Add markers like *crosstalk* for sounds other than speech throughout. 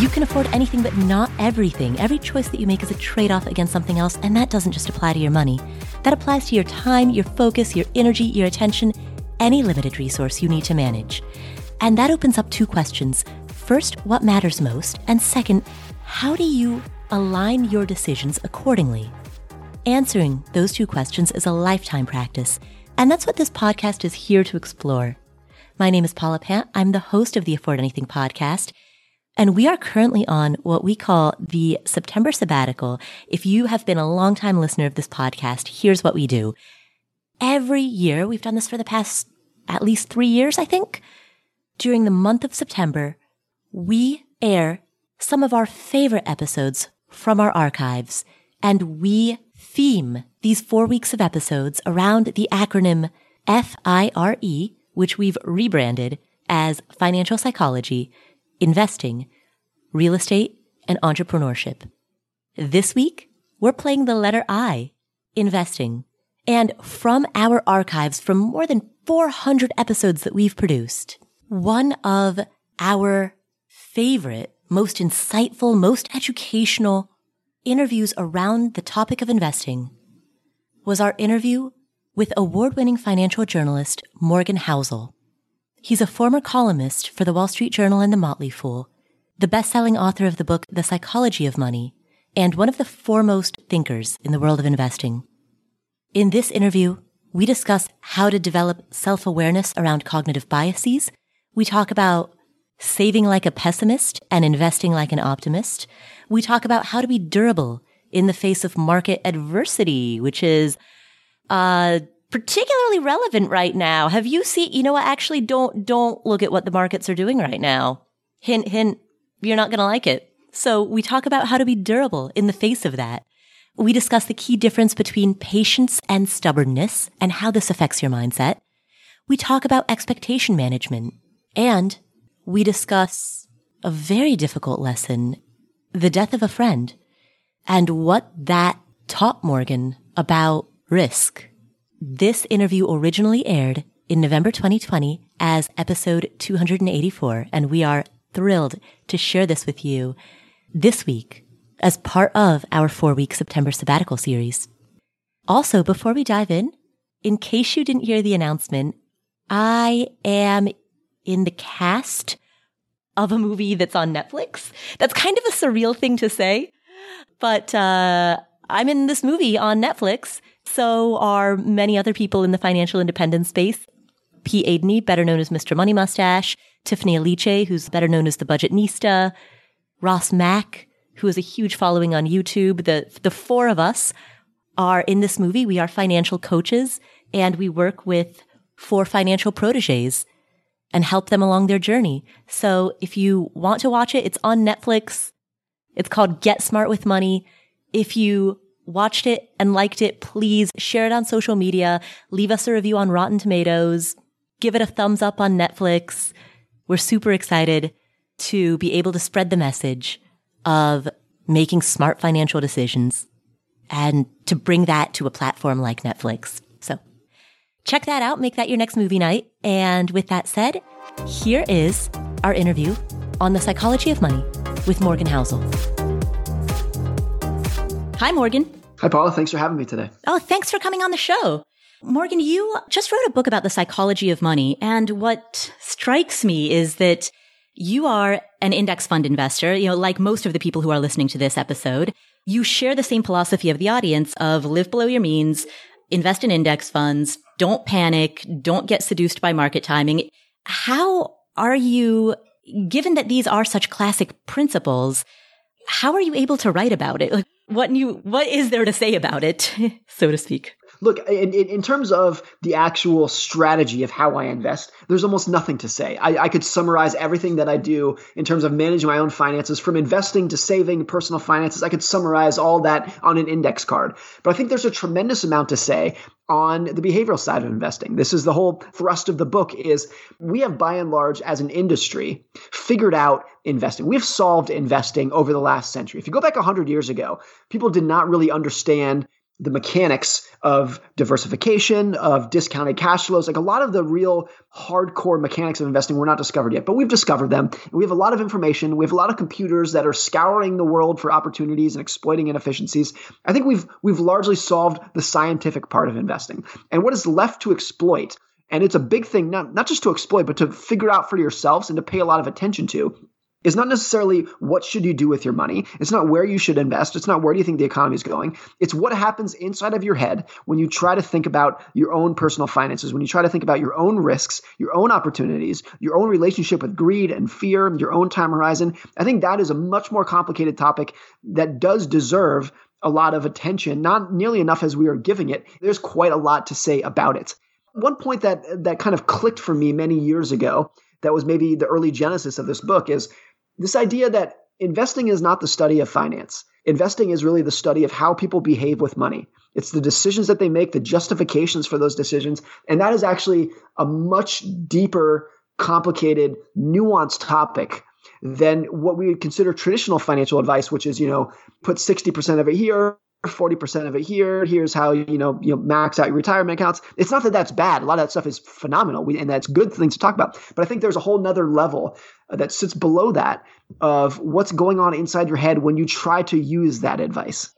You can afford anything, but not everything. Every choice that you make is a trade off against something else, and that doesn't just apply to your money. That applies to your time, your focus, your energy, your attention, any limited resource you need to manage. And that opens up two questions. First, what matters most? And second, how do you align your decisions accordingly? Answering those two questions is a lifetime practice, and that's what this podcast is here to explore. My name is Paula Pant. I'm the host of the Afford Anything podcast. And we are currently on what we call the September sabbatical. If you have been a longtime listener of this podcast, here's what we do. Every year, we've done this for the past at least three years, I think. During the month of September, we air some of our favorite episodes from our archives and we theme these four weeks of episodes around the acronym FIRE, which we've rebranded as financial psychology investing, real estate, and entrepreneurship. This week, we're playing the letter I, investing. And from our archives from more than 400 episodes that we've produced, one of our favorite, most insightful, most educational interviews around the topic of investing was our interview with award-winning financial journalist Morgan Housel. He's a former columnist for the Wall Street Journal and the Motley Fool, the best-selling author of the book The Psychology of Money, and one of the foremost thinkers in the world of investing. In this interview, we discuss how to develop self-awareness around cognitive biases. We talk about saving like a pessimist and investing like an optimist. We talk about how to be durable in the face of market adversity, which is, uh, particularly relevant right now. Have you seen, you know what? Actually, don't, don't look at what the markets are doing right now. Hint, hint, you're not going to like it. So we talk about how to be durable in the face of that. We discuss the key difference between patience and stubbornness and how this affects your mindset. We talk about expectation management and we discuss a very difficult lesson, the death of a friend and what that taught Morgan about risk. This interview originally aired in November 2020 as episode 284, and we are thrilled to share this with you this week as part of our four week September sabbatical series. Also, before we dive in, in case you didn't hear the announcement, I am in the cast of a movie that's on Netflix. That's kind of a surreal thing to say, but uh, I'm in this movie on Netflix so are many other people in the financial independence space. P. Adeney, better known as Mr. Money Mustache, Tiffany Aliche, who's better known as the Budgetnista, Ross Mac, who has a huge following on YouTube. The, the four of us are in this movie. We are financial coaches and we work with four financial proteges and help them along their journey. So if you want to watch it, it's on Netflix. It's called Get Smart with Money. If you watched it and liked it, please share it on social media. Leave us a review on Rotten Tomatoes. Give it a thumbs up on Netflix. We're super excited to be able to spread the message of making smart financial decisions and to bring that to a platform like Netflix. Check that out. Make that your next movie night. And with that said, here is our interview on the psychology of money with Morgan Housel. Hi, Morgan. Hi, Paula. Thanks for having me today. Oh, thanks for coming on the show. Morgan, you just wrote a book about the psychology of money. And what strikes me is that you are an index fund investor, you know, like most of the people who are listening to this episode. You share the same philosophy of the audience of live below your means, invest in index funds, don't panic, don't get seduced by market timing. How are you, given that these are such classic principles, how are you able to write about it? Like, what new, what is there to say about it, *laughs* so to speak? Look, in, in, terms of the actual strategy of how I invest, there's almost nothing to say. I, I, could summarize everything that I do in terms of managing my own finances, from investing to saving, personal finances. I could summarize all that on an index card. But I think there's a tremendous amount to say on the behavioral side of investing. This is the whole thrust of the book is we have by and large as an industry figured out investing. We've solved investing over the last century. If you go back 100 years ago, people did not really understand the mechanics of diversification, of discounted cash flows, like a lot of the real hardcore mechanics of investing were not discovered yet, but we've discovered them. We have a lot of information. We have a lot of computers that are scouring the world for opportunities and exploiting inefficiencies. I think we've we've largely solved the scientific part of investing. And what is left to exploit, and it's a big thing, not, not just to exploit, but to figure out for yourselves and to pay a lot of attention to, is not necessarily what should you do with your money. It's not where you should invest. It's not where do you think the economy is going. It's what happens inside of your head when you try to think about your own personal finances, when you try to think about your own risks, your own opportunities, your own relationship with greed and fear, your own time horizon. I think that is a much more complicated topic that does deserve a lot of attention, not nearly enough as we are giving it. There's quite a lot to say about it. One point that that kind of clicked for me many years ago that was maybe the early genesis of this book is this idea that investing is not the study of finance. Investing is really the study of how people behave with money. It's the decisions that they make, the justifications for those decisions. And that is actually a much deeper, complicated, nuanced topic than what we would consider traditional financial advice, which is, you know, put 60% of it here, 40% of it here. Here's how, you know, you know, max out your retirement accounts. It's not that that's bad. A lot of that stuff is phenomenal we, and that's good things to talk about. But I think there's a whole nother level that sits below that of what's going on inside your head when you try to use that advice.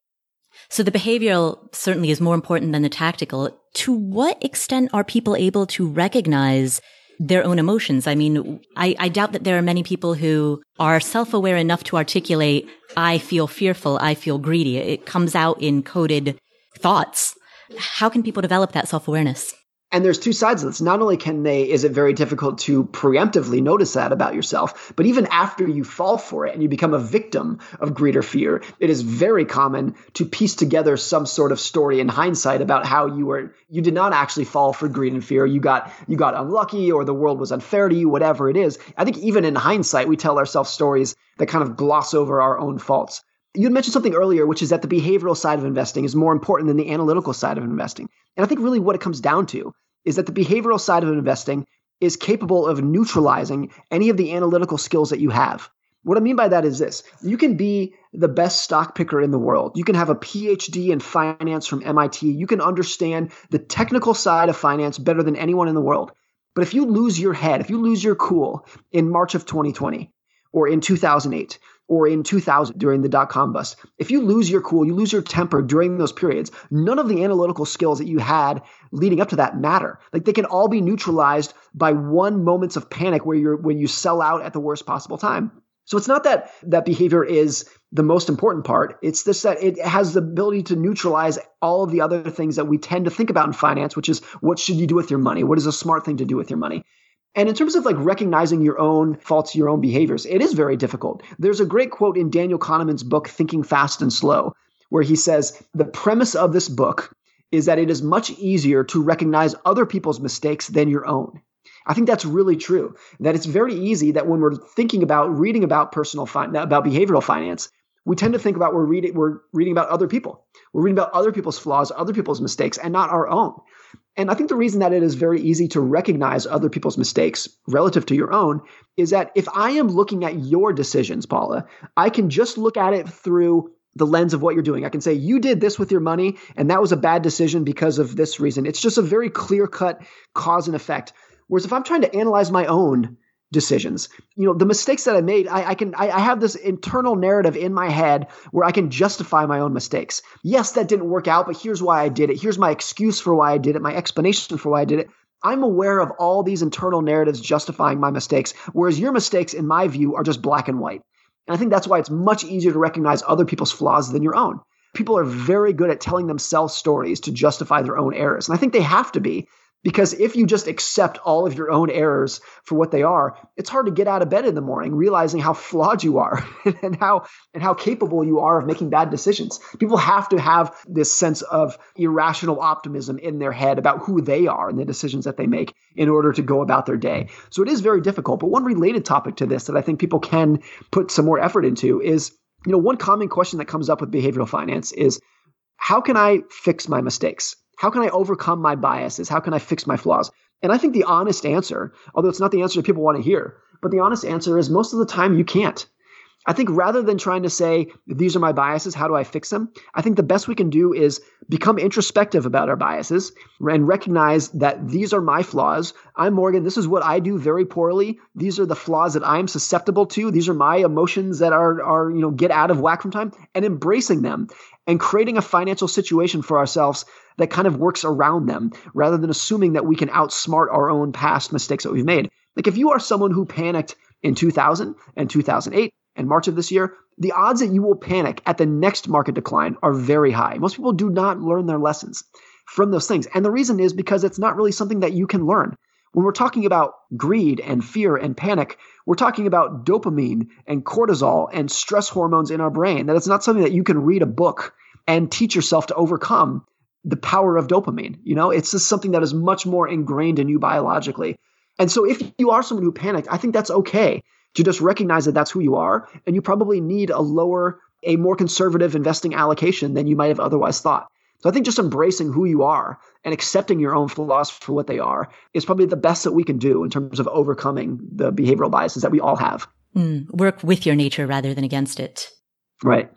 So the behavioral certainly is more important than the tactical. To what extent are people able to recognize their own emotions. I mean, I, I doubt that there are many people who are self-aware enough to articulate, I feel fearful, I feel greedy. It comes out in coded thoughts. How can people develop that self-awareness? And there's two sides of this. Not only can they, is it very difficult to preemptively notice that about yourself, but even after you fall for it and you become a victim of greed or fear, it is very common to piece together some sort of story in hindsight about how you were, you did not actually fall for greed and fear. You got, you got unlucky or the world was unfair to you, whatever it is. I think even in hindsight, we tell ourselves stories that kind of gloss over our own faults. You had mentioned something earlier, which is that the behavioral side of investing is more important than the analytical side of investing. And I think really what it comes down to is that the behavioral side of investing is capable of neutralizing any of the analytical skills that you have. What I mean by that is this you can be the best stock picker in the world. You can have a PhD in finance from MIT. You can understand the technical side of finance better than anyone in the world. But if you lose your head, if you lose your cool in March of 2020 or in 2008, or in 2000 during the dot com bust. If you lose your cool, you lose your temper during those periods, none of the analytical skills that you had leading up to that matter. Like they can all be neutralized by one moments of panic where you're when you sell out at the worst possible time. So it's not that that behavior is the most important part. It's this that it has the ability to neutralize all of the other things that we tend to think about in finance, which is what should you do with your money? What is a smart thing to do with your money? And in terms of like recognizing your own faults, your own behaviors, it is very difficult. There's a great quote in Daniel Kahneman's book, Thinking Fast and Slow, where he says, The premise of this book is that it is much easier to recognize other people's mistakes than your own. I think that's really true. That it's very easy that when we're thinking about reading about personal fi- about behavioral finance, we tend to think about we're reading we're reading about other people. We're reading about other people's flaws, other people's mistakes, and not our own. And I think the reason that it is very easy to recognize other people's mistakes relative to your own is that if I am looking at your decisions, Paula, I can just look at it through the lens of what you're doing. I can say, you did this with your money, and that was a bad decision because of this reason. It's just a very clear cut cause and effect. Whereas if I'm trying to analyze my own decisions. You know, the mistakes that I made, I, I can I, I, have this internal narrative in my head where I can justify my own mistakes. Yes, that didn't work out, but here's why I did it. Here's my excuse for why I did it, my explanation for why I did it. I'm aware of all these internal narratives justifying my mistakes, whereas your mistakes, in my view, are just black and white. And I think that's why it's much easier to recognize other people's flaws than your own. People are very good at telling themselves stories to justify their own errors. And I think they have to be because if you just accept all of your own errors for what they are, it's hard to get out of bed in the morning realizing how flawed you are *laughs* and how and how capable you are of making bad decisions. People have to have this sense of irrational optimism in their head about who they are and the decisions that they make in order to go about their day. So it is very difficult. But one related topic to this that I think people can put some more effort into is, you know, one common question that comes up with behavioral finance is how can I fix my mistakes? How can I overcome my biases? How can I fix my flaws? And I think the honest answer, although it's not the answer that people want to hear, but the honest answer is most of the time you can't. I think rather than trying to say, these are my biases, how do I fix them? I think the best we can do is become introspective about our biases and recognize that these are my flaws. I'm Morgan. This is what I do very poorly. These are the flaws that I'm susceptible to. These are my emotions that are, are you know, get out of whack from time and embracing them and creating a financial situation for ourselves that kind of works around them rather than assuming that we can outsmart our own past mistakes that we've made. Like if you are someone who panicked in 2000 and 2008 and March of this year, the odds that you will panic at the next market decline are very high. Most people do not learn their lessons from those things. And the reason is because it's not really something that you can learn. When we're talking about greed and fear and panic, we're talking about dopamine and cortisol and stress hormones in our brain. That it's not something that you can read a book and teach yourself to overcome the power of dopamine. You know, it's just something that is much more ingrained in you biologically. And so if you are someone who panicked, I think that's okay to just recognize that that's who you are. And you probably need a lower, a more conservative investing allocation than you might have otherwise thought. So I think just embracing who you are and accepting your own flaws for what they are is probably the best that we can do in terms of overcoming the behavioral biases that we all have. Mm, work with your nature rather than against it. Right.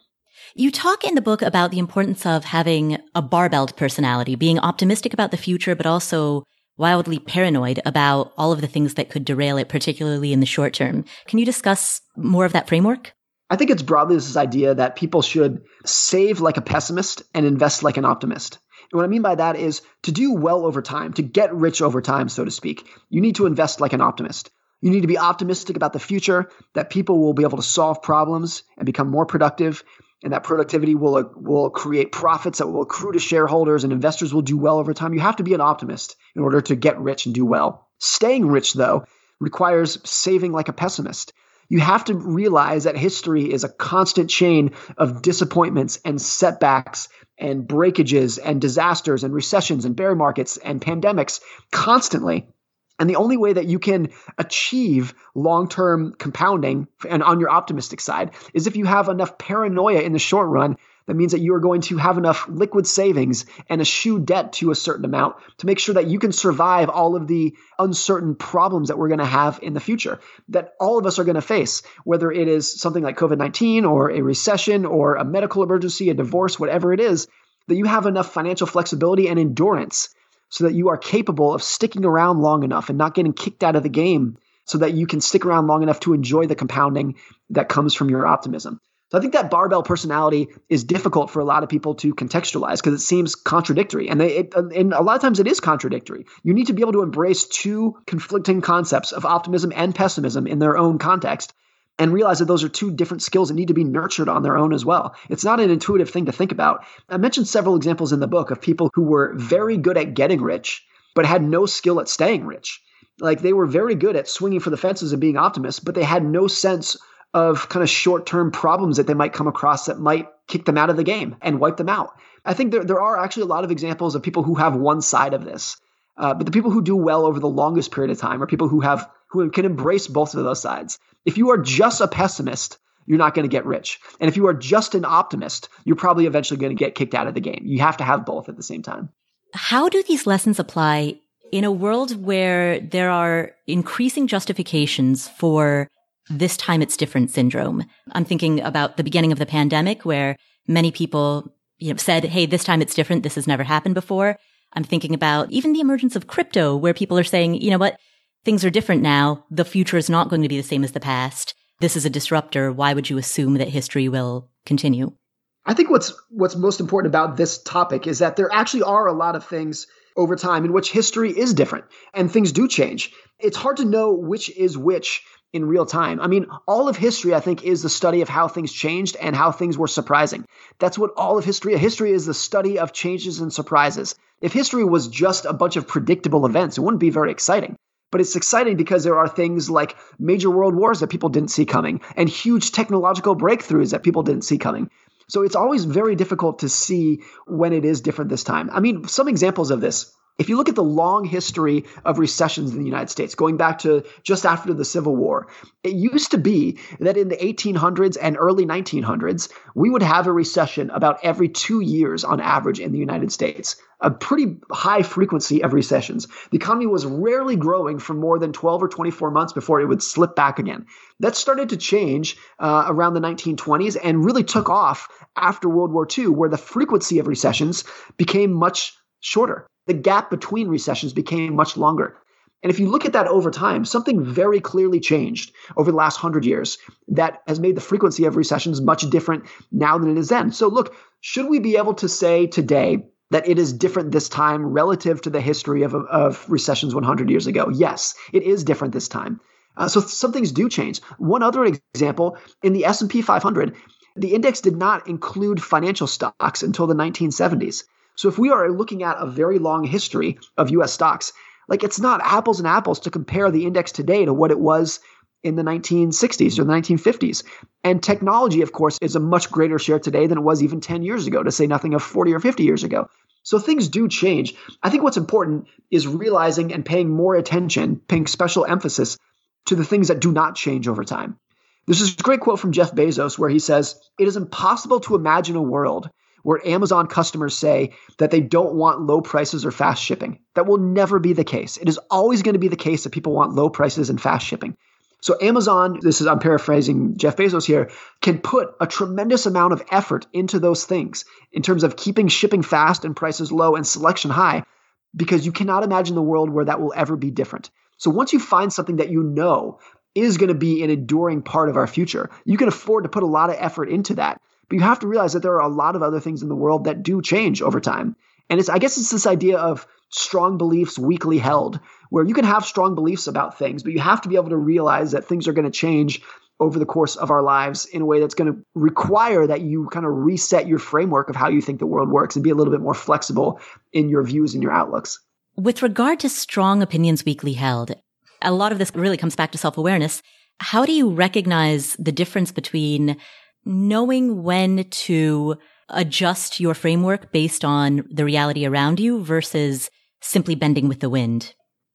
You talk in the book about the importance of having a barbelled personality, being optimistic about the future, but also wildly paranoid about all of the things that could derail it, particularly in the short term. Can you discuss more of that framework? I think it's broadly this idea that people should save like a pessimist and invest like an optimist. And what I mean by that is to do well over time, to get rich over time, so to speak, you need to invest like an optimist. You need to be optimistic about the future, that people will be able to solve problems and become more productive, and that productivity will, uh, will create profits that will accrue to shareholders and investors will do well over time. You have to be an optimist in order to get rich and do well. Staying rich, though, requires saving like a pessimist. You have to realize that history is a constant chain of disappointments and setbacks and breakages and disasters and recessions and bear markets and pandemics constantly. And the only way that you can achieve long term compounding and on your optimistic side is if you have enough paranoia in the short run. That means that you are going to have enough liquid savings and eschew debt to a certain amount to make sure that you can survive all of the uncertain problems that we're going to have in the future, that all of us are going to face, whether it is something like COVID 19 or a recession or a medical emergency, a divorce, whatever it is, that you have enough financial flexibility and endurance so that you are capable of sticking around long enough and not getting kicked out of the game so that you can stick around long enough to enjoy the compounding that comes from your optimism. So I think that barbell personality is difficult for a lot of people to contextualize because it seems contradictory, and they, it, and a lot of times it is contradictory. You need to be able to embrace two conflicting concepts of optimism and pessimism in their own context, and realize that those are two different skills that need to be nurtured on their own as well. It's not an intuitive thing to think about. I mentioned several examples in the book of people who were very good at getting rich, but had no skill at staying rich. Like they were very good at swinging for the fences and being optimists, but they had no sense of kind of short term problems that they might come across that might kick them out of the game and wipe them out. I think there, there are actually a lot of examples of people who have one side of this. Uh, but the people who do well over the longest period of time are people who have who can embrace both of those sides. If you are just a pessimist, you're not going to get rich. And if you are just an optimist, you're probably eventually going to get kicked out of the game. You have to have both at the same time. How do these lessons apply in a world where there are increasing justifications for this time it's different syndrome? I'm thinking about the beginning of the pandemic where many people you know, said, Hey, this time it's different. This has never happened before. I'm thinking about even the emergence of crypto where people are saying, you know what? things are different now. The future is not going to be the same as the past. This is a disruptor. Why would you assume that history will continue? I think what's what's most important about this topic is that there actually are a lot of things over time in which history is different and things do change. It's hard to know which is which in real time. I mean, all of history, I think, is the study of how things changed and how things were surprising. That's what all of history, history is the study of changes and surprises. If history was just a bunch of predictable events, it wouldn't be very exciting. But it's exciting because there are things like major world wars that people didn't see coming and huge technological breakthroughs that people didn't see coming. So it's always very difficult to see when it is different this time. I mean, some examples of this If you look at the long history of recessions in the United States, going back to just after the Civil War, it used to be that in the 1800s and early 1900s, we would have a recession about every two years on average in the United States. A pretty high frequency of recessions. The economy was rarely growing for more than 12 or 24 months before it would slip back again. That started to change uh, around the 1920s and really took off after World War II, where the frequency of recessions became much shorter the gap between recessions became much longer. And if you look at that over time, something very clearly changed over the last hundred years that has made the frequency of recessions much different now than it is then. So, look, should we be able to say today that it is different this time relative to the history of, of recessions 100 years ago? Yes, it is different this time. Uh, so some things do change. One other example in the S&P 500, the index did not include financial stocks until the 1970s. So if we are looking at a very long history of US stocks, like it's not apples and apples to compare the index today to what it was in the 1960s or the 1950s. And technology, of course, is a much greater share today than it was even 10 years ago, to say nothing of 40 or 50 years ago. So things do change. I think what's important is realizing and paying more attention, paying special emphasis to the things that do not change over time. There's this great quote from Jeff Bezos where he says, It is impossible to imagine a world where Amazon customers say that they don't want low prices or fast shipping. That will never be the case. It is always going to be the case that people want low prices and fast shipping. So Amazon, this is I'm paraphrasing Jeff Bezos here, can put a tremendous amount of effort into those things in terms of keeping shipping fast and prices low and selection high because you cannot imagine the world where that will ever be different. So once you find something that you know is going to be an enduring part of our future, you can afford to put a lot of effort into that. But you have to realize that there are a lot of other things in the world that do change over time. And it's I guess it's this idea of strong beliefs weakly held, where you can have strong beliefs about things, but you have to be able to realize that things are going to change over the course of our lives in a way that's going to require that you kind of reset your framework of how you think the world works and be a little bit more flexible in your views and your outlooks. With regard to strong opinions weakly held, a lot of this really comes back to self awareness. How do you recognize the difference between knowing when to adjust your framework based on the reality around you versus simply bending with the wind?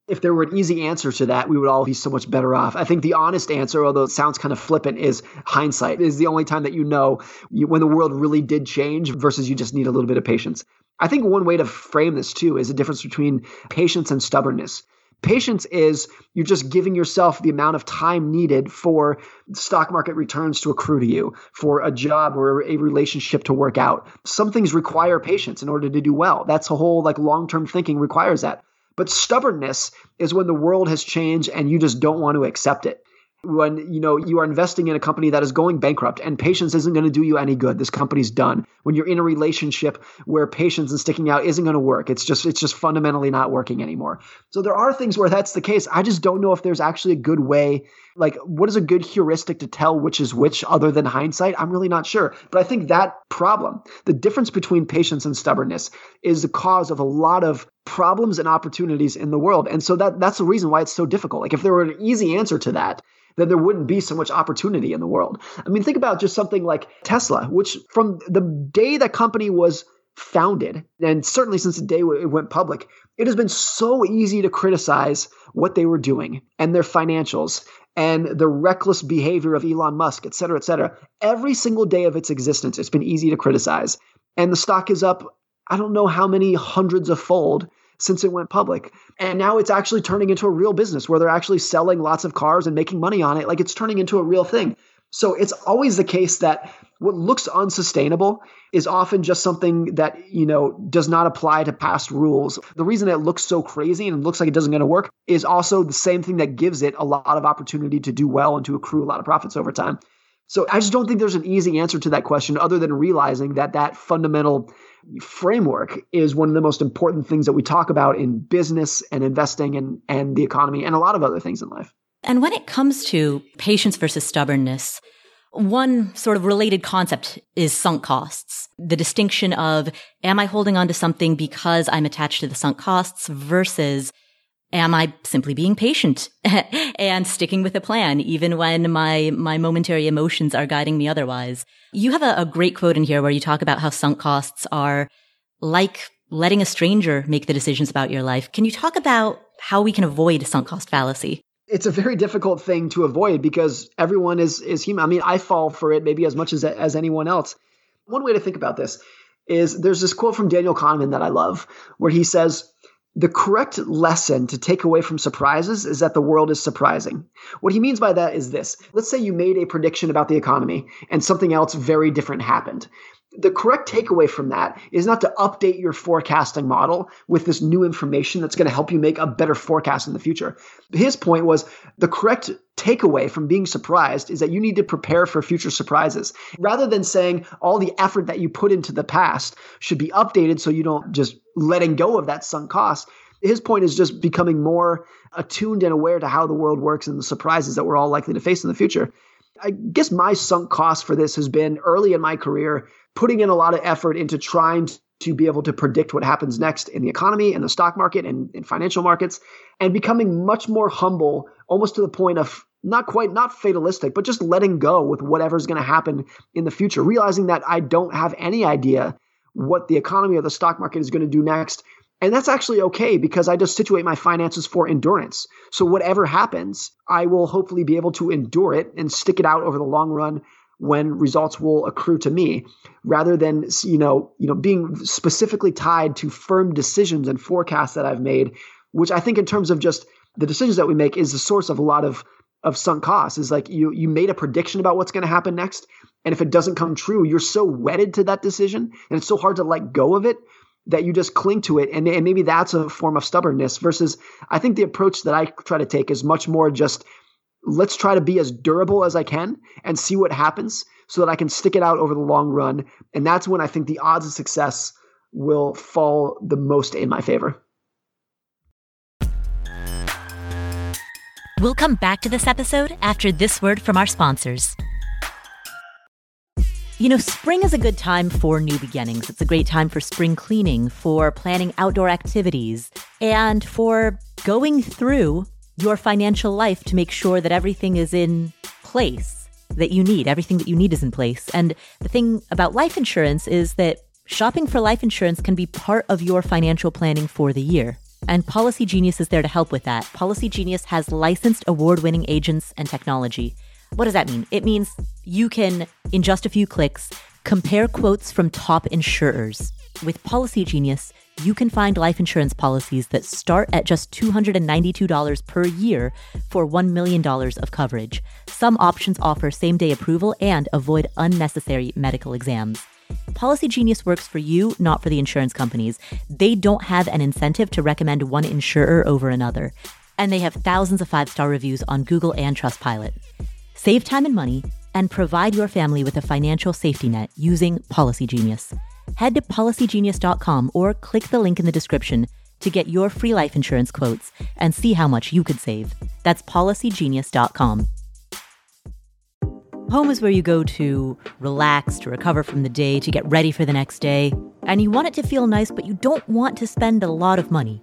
If there were an easy answer to that, we would all be so much better off. I think the honest answer, although it sounds kind of flippant, is hindsight is the only time that you know when the world really did change versus you just need a little bit of patience. I think one way to frame this too is a difference between patience and stubbornness. Patience is you're just giving yourself the amount of time needed for stock market returns to accrue to you, for a job or a relationship to work out. Some things require patience in order to do well. That's a whole like long-term thinking requires that. But stubbornness is when the world has changed and you just don't want to accept it when you know you are investing in a company that is going bankrupt and patience isn't going to do you any good this company's done. When you're in a relationship where patience and sticking out isn't going to work it's just it's just fundamentally not working anymore. So there are things where that's the case. I just don't know if there's actually a good way like what is a good heuristic to tell which is which other than hindsight? I'm really not sure. But i think that problem the difference between patience and stubbornness is the cause of a lot of problems and opportunities in the world and so that that's the reason why it's so difficult like if there were an easy answer to that then there wouldn't be so much opportunity in the world. I mean, think about just something like Tesla, which from the day that company was founded, and certainly since the day it went public, it has been so easy to criticize what they were doing and their financials and the reckless behavior of Elon Musk, et cetera, et cetera. Every single day of its existence, it's been easy to criticize. And the stock is up, I don't know how many hundreds of fold since it went public. And now it's actually turning into a real business where they're actually selling lots of cars and making money on it. Like it's turning into a real thing. So it's always the case that what looks unsustainable is often just something that, you know, does not apply to past rules. The reason it looks so crazy and looks like it doesn't going to work is also the same thing that gives it a lot of opportunity to do well and to accrue a lot of profits over time. So I just don't think there's an easy answer to that question other than realizing that that fundamental framework is one of the most important things that we talk about in business and investing and, and the economy and a lot of other things in life. And when it comes to patience versus stubbornness, one sort of related concept is sunk costs. The distinction of, am I holding on to something because I'm attached to the sunk costs versus am I simply being patient *laughs* and sticking with a plan, even when my, my momentary emotions are guiding me otherwise? You have a, a great quote in here where you talk about how sunk costs are like letting a stranger make the decisions about your life. Can you talk about how we can avoid sunk cost fallacy? It's a very difficult thing to avoid because everyone is is human. I mean, I fall for it maybe as much as as anyone else. One way to think about this is there's this quote from Daniel Kahneman that I love where he says, the correct lesson to take away from surprises is that the world is surprising. What he means by that is this. Let's say you made a prediction about the economy and something else very different happened the correct takeaway from that is not to update your forecasting model with this new information that's going to help you make a better forecast in the future. His point was the correct takeaway from being surprised is that you need to prepare for future surprises. Rather than saying all the effort that you put into the past should be updated so you don't just letting go of that sunk cost. His point is just becoming more attuned and aware to how the world works and the surprises that we're all likely to face in the future. I guess my sunk cost for this has been early in my career putting in a lot of effort into trying to be able to predict what happens next in the economy and the stock market and in financial markets and becoming much more humble almost to the point of not quite not fatalistic but just letting go with whatever's going to happen in the future realizing that i don't have any idea what the economy or the stock market is going to do next and that's actually okay because I just situate my finances for endurance. So whatever happens, I will hopefully be able to endure it and stick it out over the long run when results will accrue to me rather than you know you know being specifically tied to firm decisions and forecasts that I've made which I think in terms of just the decisions that we make is the source of a lot of of sunk costs. Is like you you made a prediction about what's going to happen next and if it doesn't come true you're so wedded to that decision and it's so hard to let go of it that you just cling to it and, and maybe that's a form of stubbornness versus i think the approach that i try to take is much more just let's try to be as durable as I can and see what happens so that I can stick it out over the long run. And that's when I think the odds of success will fall the most in my favor. We'll come back to this episode after this word from our sponsors. You know, spring is a good time for new beginnings. It's a great time for spring cleaning, for planning outdoor activities, and for going through your financial life to make sure that everything is in place that you need. Everything that you need is in place. And the thing about life insurance is that shopping for life insurance can be part of your financial planning for the year. And Policygenius is there to help with that. Policygenius has licensed award winning agents and technology. What does that mean? It means you can, in just a few clicks, compare quotes from top insurers. With Policygenius, you can find life insurance policies that start at just $292 per year for $1 million of coverage. Some options offer same day approval and avoid unnecessary medical exams. Policygenius works for you, not for the insurance companies. They don't have an incentive to recommend one insurer over another. And they have thousands of five star reviews on Google and Trustpilot. Save time and money and provide your family with a financial safety net using Policygenius head to policygenius.com or click the link in the description to get your free life insurance quotes and see how much you could save. That's policygenius.com. Home is where you go to relax, to recover from the day, to get ready for the next day. And you want it to feel nice, but you don't want to spend a lot of money.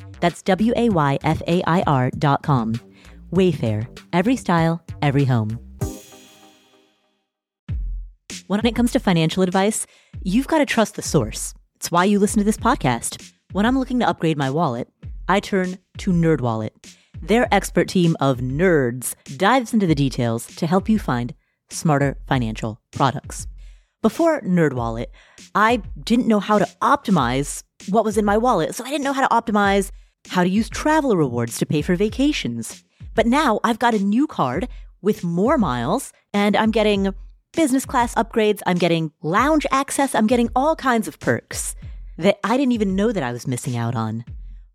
That's W A Y F A I R dot com. Wayfair, every style, every home. When it comes to financial advice, you've got to trust the source. It's why you listen to this podcast. When I'm looking to upgrade my wallet, I turn to NerdWallet. Their expert team of nerds dives into the details to help you find smarter financial products. Before NerdWallet, I didn't know how to optimize what was in my wallet, so I didn't know how to optimize how to use travel rewards to pay for vacations. But now I've got a new card with more miles and I'm getting business class upgrades. I'm getting lounge access. I'm getting all kinds of perks that I didn't even know that I was missing out on.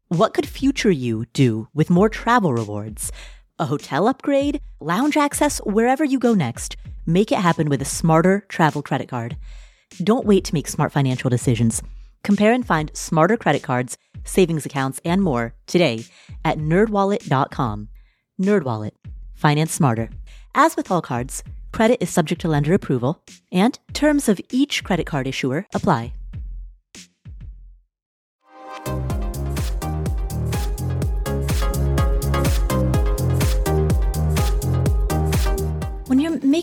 What could future you do with more travel rewards? A hotel upgrade, lounge access, wherever you go next. Make it happen with a smarter travel credit card. Don't wait to make smart financial decisions. Compare and find smarter credit cards, savings accounts, and more today at nerdwallet.com. Nerdwallet. Finance smarter. As with all cards, credit is subject to lender approval, and terms of each credit card issuer apply.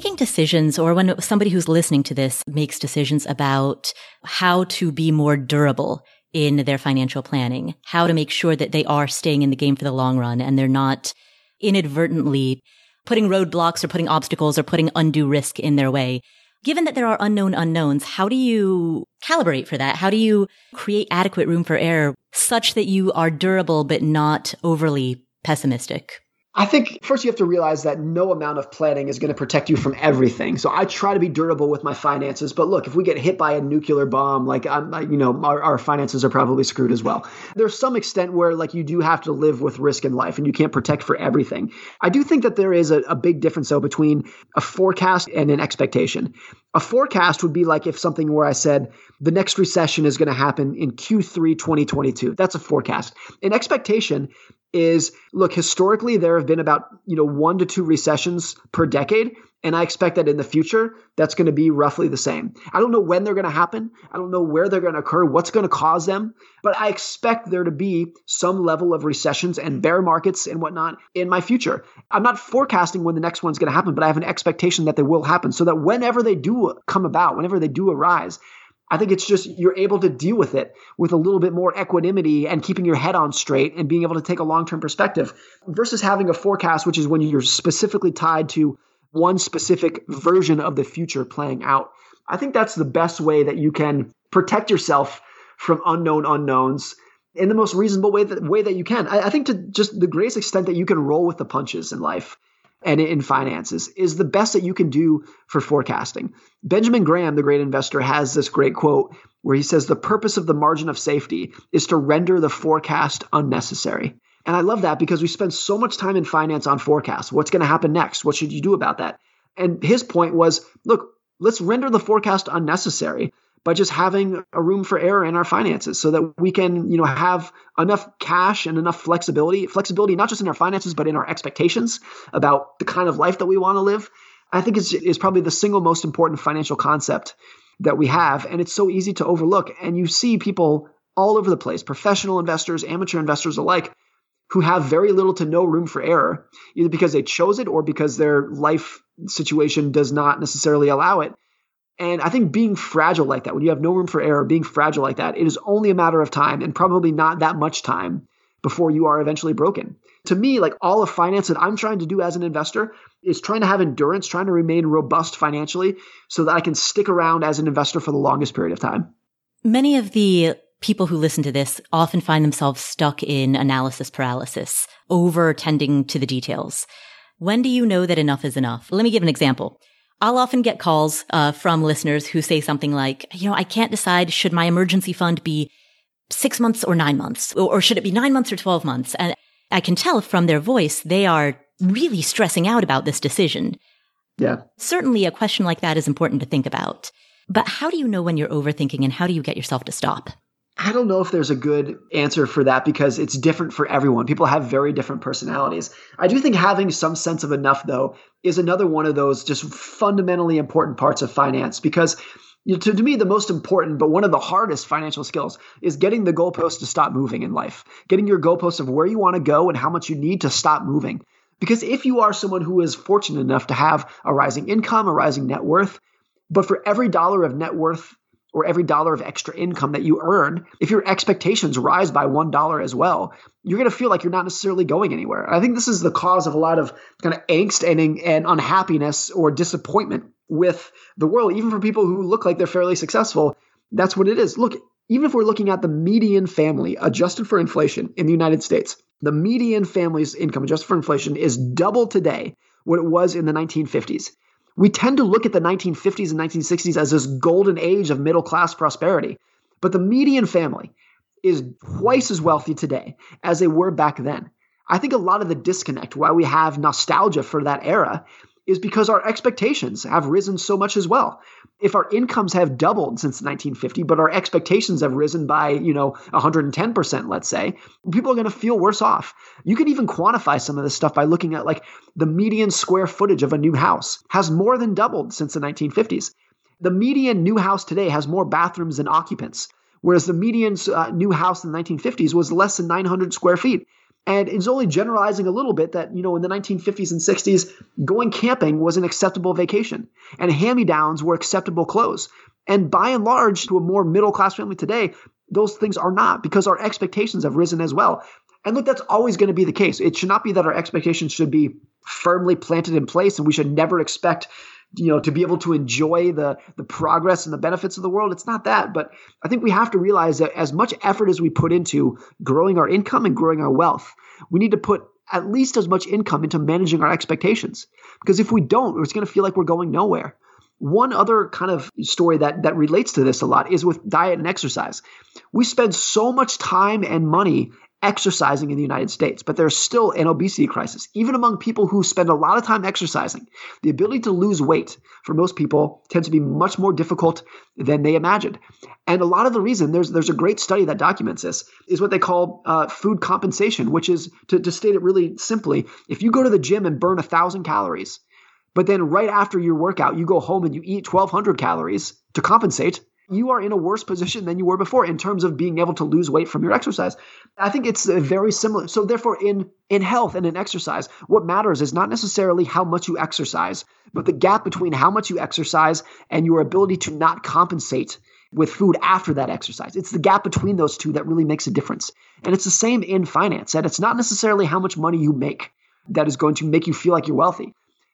Making decisions or when somebody who's listening to this makes decisions about how to be more durable in their financial planning, how to make sure that they are staying in the game for the long run and they're not inadvertently putting roadblocks or putting obstacles or putting undue risk in their way. Given that there are unknown unknowns, how do you calibrate for that? How do you create adequate room for error such that you are durable but not overly pessimistic? I think first you have to realize that no amount of planning is going to protect you from everything. So I try to be durable with my finances, but look, if we get hit by a nuclear bomb, like I'm, you know, our, our finances are probably screwed as well. There's some extent where like you do have to live with risk in life, and you can't protect for everything. I do think that there is a, a big difference though between a forecast and an expectation. A forecast would be like if something where I said the next recession is going to happen in Q3 2022. That's a forecast. An expectation is look historically there have been about you know one to two recessions per decade and i expect that in the future that's going to be roughly the same. I don't know when they're going to happen. I don't know where they're going to occur what's going to cause them but i expect there to be some level of recessions and bear markets and whatnot in my future. I'm not forecasting when the next one's going to happen but i have an expectation that they will happen so that whenever they do come about whenever they do arise I think it's just you're able to deal with it with a little bit more equanimity and keeping your head on straight and being able to take a long term perspective versus having a forecast, which is when you're specifically tied to one specific version of the future playing out. I think that's the best way that you can protect yourself from unknown unknowns in the most reasonable way that way that you can. I, I think to just the greatest extent that you can roll with the punches in life and in finances is the best that you can do for forecasting. Benjamin Graham, the great investor, has this great quote where he says, The purpose of the margin of safety is to render the forecast unnecessary. And I love that because we spend so much time in finance on forecasts. What's going to happen next? What should you do about that? And his point was look, let's render the forecast unnecessary by just having a room for error in our finances so that we can you know have enough cash and enough flexibility flexibility not just in our finances but in our expectations about the kind of life that we want to live i think is, is probably the single most important financial concept that we have. And it's so easy to overlook. And you see people all over the place professional investors amateur investors alike who have very little to no room for error either because they chose it or because their life situation does not necessarily allow it and I think being fragile like that, when you have no room for error, being fragile like that, it is only a matter of time and probably not that much time before you are eventually broken. To me, like all of finance that I'm trying to do as an investor is trying to have endurance, trying to remain robust financially so that I can stick around as an investor for the longest period of time. Many of the people who listen to this often find themselves stuck in analysis paralysis, over tending to the details. When do you know that enough is enough? Let me give an example. I'll often get calls uh, from listeners who say something like, you know, I can't decide should my emergency fund be six months or nine months, or, or should it be nine months or 12 months? And I can tell from their voice, they are really stressing out about this decision. Yeah. Certainly a question like that is important to think about. But how do you know when you're overthinking and how do you get yourself to stop? I don't know if there's a good answer for that because it's different for everyone. People have very different personalities. I do think having some sense of enough, though, is another one of those just fundamentally important parts of finance because you know, to, to me, the most important, but one of the hardest financial skills is getting the goalpost to stop moving in life, getting your goalpost of where you want to go and how much you need to stop moving. Because if you are someone who is fortunate enough to have a rising income, a rising net worth, but for every dollar of net worth or every dollar of extra income that you earn, if your expectations rise by $1 as well, you're going to feel like you're not necessarily going anywhere. I think this is the cause of a lot of kind of angst and, and unhappiness or disappointment with the world, even for people who look like they're fairly successful. That's what it is. Look, even if we're looking at the median family adjusted for inflation in the United States, the median family's income adjusted for inflation is double today what it was in the 1950s. We tend to look at the 1950s and 1960s as this golden age of middle class prosperity, but the median family is twice as wealthy today as they were back then. I think a lot of the disconnect, why we have nostalgia for that era, is because our expectations have risen so much as well. If our incomes have doubled since 1950, but our expectations have risen by, you know, 110%, let's say, people are going to feel worse off. You can even quantify some of this stuff by looking at like the median square footage of a new house has more than doubled since the 1950s. The median new house today has more bathrooms than occupants, whereas the median uh, new house in the 1950s was less than 900 square feet. And it's only generalizing a little bit that, you know, in the 1950s and 60s, going camping was an acceptable vacation and hand me downs were acceptable clothes. And by and large, to a more middle class family today, those things are not because our expectations have risen as well. And look, that's always going to be the case. It should not be that our expectations should be firmly planted in place and we should never expect you know to be able to enjoy the the progress and the benefits of the world it's not that. But i think we have to realize that as much effort as we put into growing our income and growing our wealth we need to put at least as much income into managing our expectations. Because if we don't it's going to feel like we're going nowhere. One other kind of story that that relates to this a lot is with diet and exercise. We spend so much time and money exercising in the United States, but there's still an obesity crisis. Even among people who spend a lot of time exercising, the ability to lose weight for most people tends to be much more difficult than they imagined. And a lot of the reason, there's, there's a great study that documents this, is what they call uh, food compensation, which is, to, to state it really simply, if you go to the gym and burn a thousand calories, but then right after your workout, you go home and you eat 1,200 calories to compensate, you are in a worse position than you were before in terms of being able to lose weight from your exercise. I think it's very similar. So therefore in in health and in exercise, what matters is not necessarily how much you exercise, but the gap between how much you exercise and your ability to not compensate with food after that exercise. It's the gap between those two that really makes a difference. And it's the same in finance. That it's not necessarily how much money you make that is going to make you feel like you're wealthy.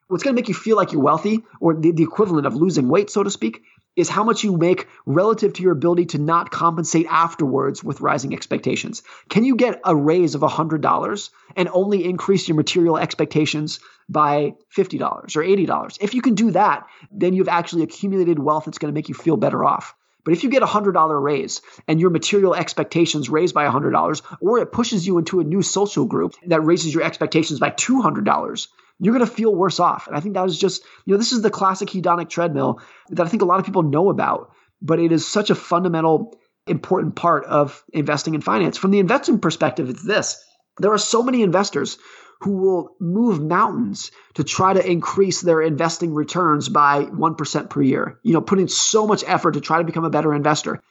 What's going to make you feel like you're wealthy, or the, the equivalent of losing weight, so to speak, is how much you make relative to your ability to not compensate afterwards with rising expectations. Can you get a raise of $100 and only increase your material expectations by $50 or $80? If you can do that, then you've actually accumulated wealth that's going to make you feel better off. But if you get a $100 raise and your material expectations raise by $100, or it pushes you into a new social group that raises your expectations by $200, you're going to feel worse off. And I think that was just, you know, this is the classic hedonic treadmill that I think a lot of people know about, but it is such a fundamental, important part of investing in finance. From the investing perspective, it's this there are so many investors who will move mountains to try to increase their investing returns by 1% per year, you know, putting so much effort to try to become a better investor.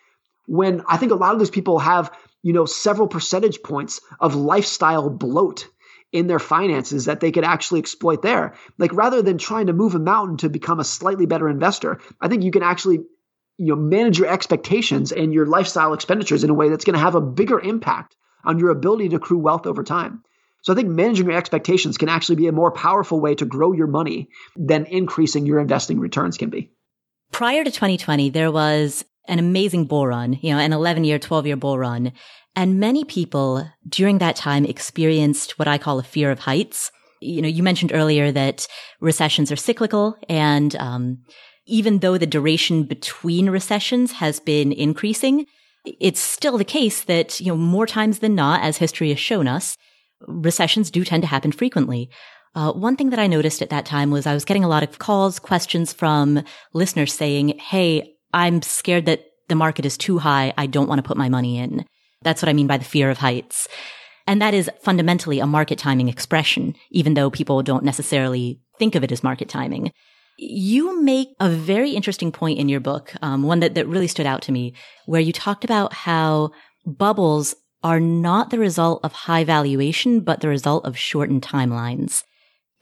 When I think a lot of these people have, you know, several percentage points of lifestyle bloat in their finances that they could actually exploit there. Like rather than trying to move a mountain to become a slightly better investor, I think you can actually you know manage your expectations and your lifestyle expenditures in a way that's going to have a bigger impact on your ability to accrue wealth over time. So I think managing your expectations can actually be a more powerful way to grow your money than increasing your investing returns can be. Prior to 2020, there was an amazing bull run, you know, an 11 year, 12 year bull run. And many people during that time experienced what I call a fear of heights. You know, you mentioned earlier that recessions are cyclical and, um, even though the duration between recessions has been increasing, it's still the case that, you know, more times than not, as history has shown us, recessions do tend to happen frequently. Uh, one thing that I noticed at that time was I was getting a lot of calls, questions from listeners saying, Hey, I'm scared that the market is too high. I don't want to put my money in. That's what I mean by the fear of heights. And that is fundamentally a market timing expression, even though people don't necessarily think of it as market timing. You make a very interesting point in your book, um, one that, that really stood out to me, where you talked about how bubbles are not the result of high valuation, but the result of shortened timelines.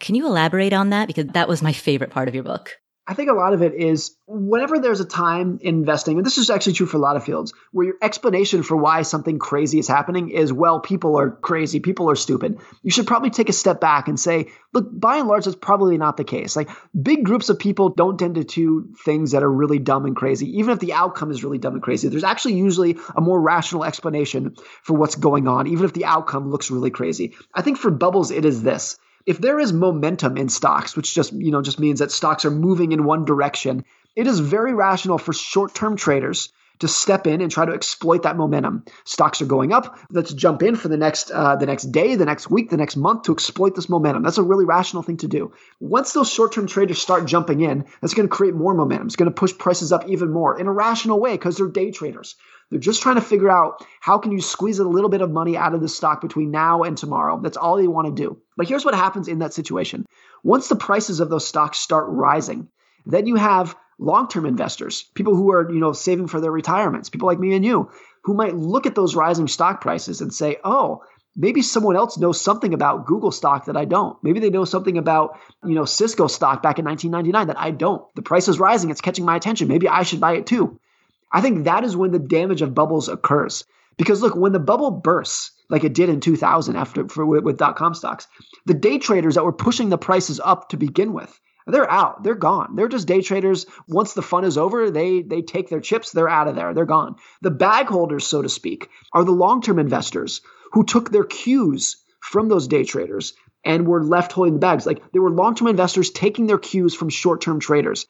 Can you elaborate on that? Because that was my favorite part of your book. I think a lot of it is whenever there's a time investing, and this is actually true for a lot of fields, where your explanation for why something crazy is happening is, well, people are crazy, people are stupid. You should probably take a step back and say, look, by and large, that's probably not the case. Like big groups of people don't tend to do things that are really dumb and crazy, even if the outcome is really dumb and crazy. There's actually usually a more rational explanation for what's going on, even if the outcome looks really crazy. I think for bubbles, it is this if there is momentum in stocks, which just, you know, just means that stocks are moving in one direction, it is very rational for short-term traders to step in and try to exploit that momentum. Stocks are going up. Let's jump in for the next uh, the next day, the next week, the next month to exploit this momentum. That's a really rational thing to do. Once those short-term traders start jumping in, that's going to create more momentum. It's going to push prices up even more in a rational way because they're day traders. They're just trying to figure out how can you squeeze a little bit of money out of the stock between now and tomorrow. That's all they want to do. But here's what happens in that situation. Once the prices of those stocks start rising, then you have long-term investors, people who are, you know, saving for their retirements, people like me and you, who might look at those rising stock prices and say, "Oh, maybe someone else knows something about Google stock that I don't. Maybe they know something about, you know, Cisco stock back in 1999 that I don't. The price is rising, it's catching my attention. Maybe I should buy it too." I think that is when the damage of bubbles occurs. Because look, when the bubble bursts, like it did in 2000 after for, with, dot com stocks, the day traders that were pushing the prices up to begin with, they're out. They're gone. They're just day traders. Once the fun is over, they they take their chips. They're out of there. They're gone. The bag holders, so to speak, are the long term investors who took their cues from those day traders and were left holding the bags. Like they were long term investors taking their cues from short term traders.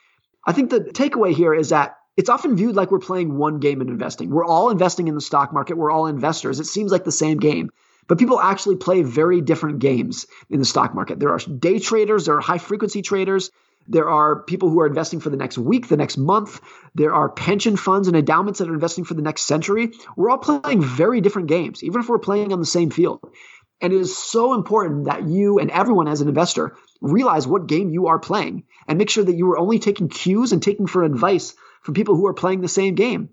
I think the takeaway here is that it's often viewed like we're playing one game in investing. We're all investing in the stock market. We're all investors. It seems like the same game. But people actually play very different games in the stock market. There are day traders, there are high frequency traders, there are people who are investing for the next week, the next month. There are pension funds and endowments that are investing for the next century. We're all playing very different games, even if we're playing on the same field. And it is so important that you and everyone as an investor realize what game you are playing and make sure that you are only taking cues and taking for advice from people who are playing the same game.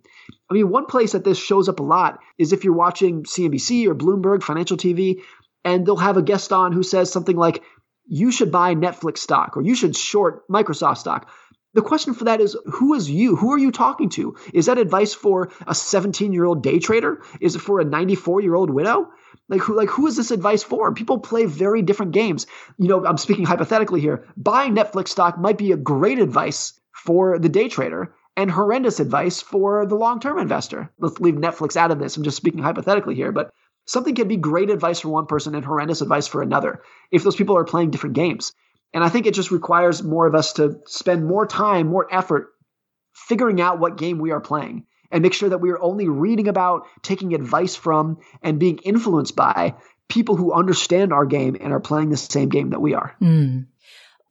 I mean, one place that this shows up a lot is if you're watching CNBC or Bloomberg Financial TV, and they'll have a guest on who says something like, you should buy Netflix stock or you should short Microsoft stock. The question for that is who is you? Who are you talking to? Is that advice for a 17 year old day trader? Is it for a 94 year old widow? Like who, like who is this advice for? People play very different games. You know, I'm speaking hypothetically here. Buying Netflix stock might be a great advice for the day trader, and horrendous advice for the long term investor. Let's leave Netflix out of this. I'm just speaking hypothetically here, but something can be great advice for one person and horrendous advice for another if those people are playing different games. And I think it just requires more of us to spend more time, more effort figuring out what game we are playing and make sure that we are only reading about, taking advice from, and being influenced by people who understand our game and are playing the same game that we are. Mm.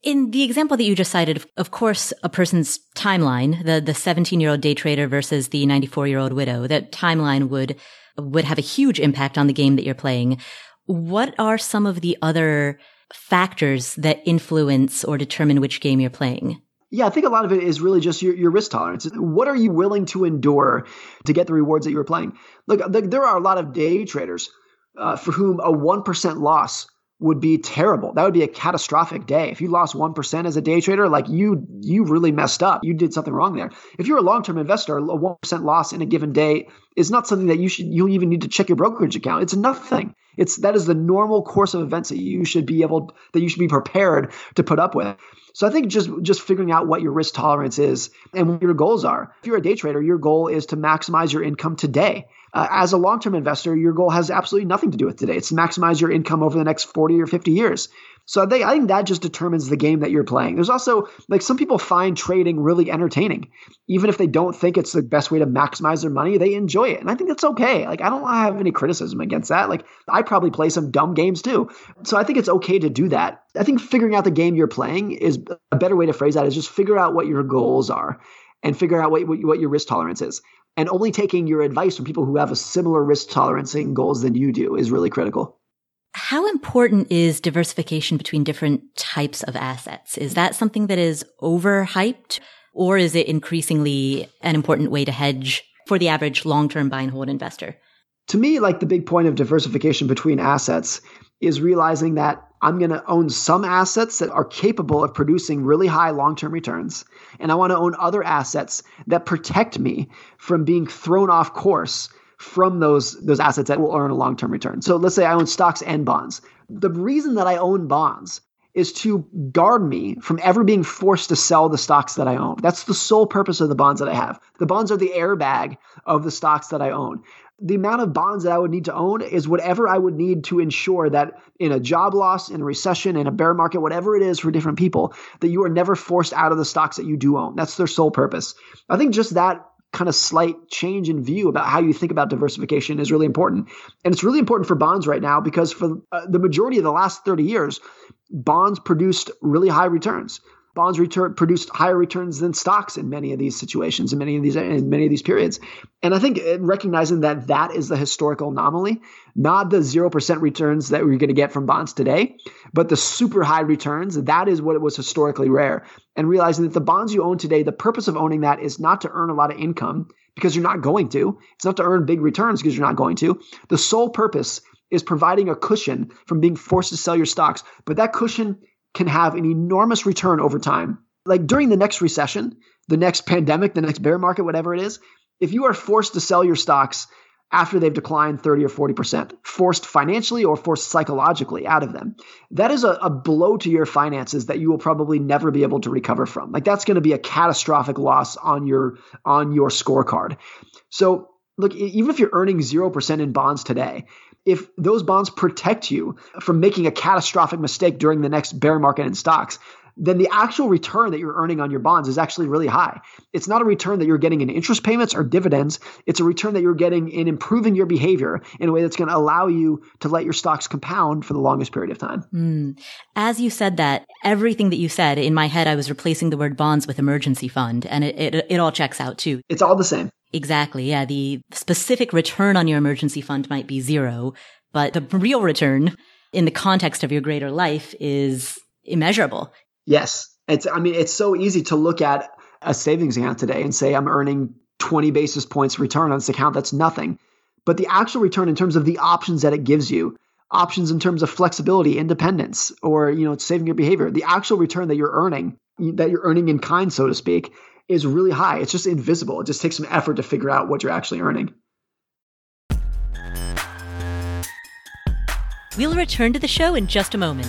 In the example that you just cited, of course, a person's timeline, the, the 17 year old day trader versus the 94 year old widow, that timeline would, would have a huge impact on the game that you're playing. What are some of the other factors that influence or determine which game you're playing? Yeah, I think a lot of it is really just your, your risk tolerance. What are you willing to endure to get the rewards that you're playing? Look, there are a lot of day traders uh, for whom a 1% loss would be terrible. That would be a catastrophic day. If you lost 1% as a day trader, like you you really messed up. You did something wrong there. If you're a long-term investor, a 1% loss in a given day is not something that you should you'll even need to check your brokerage account. It's nothing. It's that is the normal course of events that you should be able that you should be prepared to put up with. So I think just just figuring out what your risk tolerance is and what your goals are. If you're a day trader, your goal is to maximize your income today. Uh, as a long term investor, your goal has absolutely nothing to do with today. It's to maximize your income over the next 40 or 50 years. So I think, I think that just determines the game that you're playing. There's also like some people find trading really entertaining. Even if they don't think it's the best way to maximize their money, they enjoy it. And I think that's okay. Like I don't have any criticism against that. Like I probably play some dumb games too. So I think it's okay to do that. I think figuring out the game you're playing is a better way to phrase that is just figure out what your goals are and figure out what, what, what your risk tolerance is and only taking your advice from people who have a similar risk tolerance and goals than you do is really critical. How important is diversification between different types of assets? Is that something that is overhyped or is it increasingly an important way to hedge for the average long-term buy and hold investor? To me, like the big point of diversification between assets is realizing that I'm going to own some assets that are capable of producing really high long term returns. And I want to own other assets that protect me from being thrown off course from those, those assets that will earn a long term return. So let's say I own stocks and bonds. The reason that I own bonds is to guard me from ever being forced to sell the stocks that I own. That's the sole purpose of the bonds that I have. The bonds are the airbag of the stocks that I own the amount of bonds that I would need to own is whatever I would need to ensure that in a job loss, in a recession, in a bear market, whatever it is for different people, that you are never forced out of the stocks that you do own. That's their sole purpose. I think just that kind of slight change in view about how you think about diversification is really important. And it's really important for bonds right now because for uh, the majority of the last 30 years, bonds produced really high returns bonds return produced higher returns than stocks in many of these situations in many of these in many of these periods. And i think uh, recognizing that that is the historical anomaly not the 0% returns that we're going to get from bonds today but the super high returns that is what it was historically rare. And realizing that the bonds you own today the purpose of owning that is not to earn a lot of income because you're not going to. It's not to earn big returns because you're not going to. The sole purpose is providing a cushion from being forced to sell your stocks but that cushion can have an enormous return over time. Like during the next recession, the next pandemic, the next bear market, whatever it is, if you are forced to sell your stocks after they've declined 30 or 40%, forced financially or forced psychologically out of them, that is a, a blow to your finances that you will probably never be able to recover from. Like that's going to be a catastrophic loss on your on your scorecard. So look, even if you're earning 0% in bonds today, if those bonds protect you from making a catastrophic mistake during the next bear market in stocks, then the actual return that you're earning on your bonds is actually really high. It's not a return that you're getting in interest payments or dividends. It's a return that you're getting in improving your behavior in a way that's going to allow you to let your stocks compound for the longest period of time. Mm. As you said that, everything that you said in my head, I was replacing the word bonds with emergency fund, and it, it, it all checks out too. It's all the same. Exactly. Yeah. The specific return on your emergency fund might be zero, but the real return in the context of your greater life is immeasurable. Yes. It's, I mean, it's so easy to look at a savings account today and say, I'm earning 20 basis points return on this account. That's nothing. But the actual return in terms of the options that it gives you, options in terms of flexibility, independence, or, you know, saving your behavior, the actual return that you're earning, that you're earning in kind, so to speak, is really high. It's just invisible. It just takes some effort to figure out what you're actually earning. We'll return to the show in just a moment.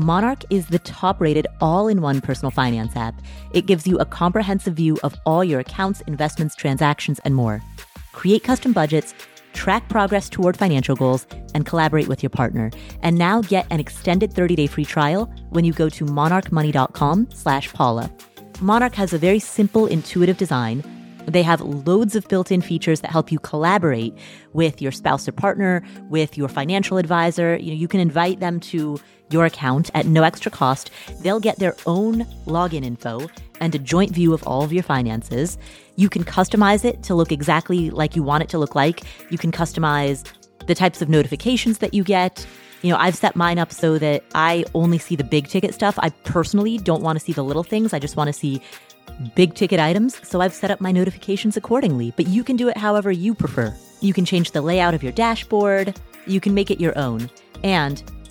Monarch is the top rated all in one personal finance app. It gives you a comprehensive view of all your accounts, investments, transactions, and more. Create custom budgets, track progress toward financial goals, and collaborate with your partner. And now get an extended 30-day free trial when you go to monarchmoney.com slash Paula. Monarch has a very simple, intuitive design they have loads of built in features that help you collaborate with your spouse or partner, with your financial advisor. You know, you can invite them to your account at no extra cost. They'll get their own login info and a joint view of all of your finances. You can customize it to look exactly like you want it to look like. You can customize the types of notifications that you get. You know, I've set mine up so that I only see the big ticket stuff. I personally don't want to see the little things. I just want to see big ticket items, so I've set up my notifications accordingly, but you can do it however you prefer. You can change the layout of your dashboard, you can make it your own, and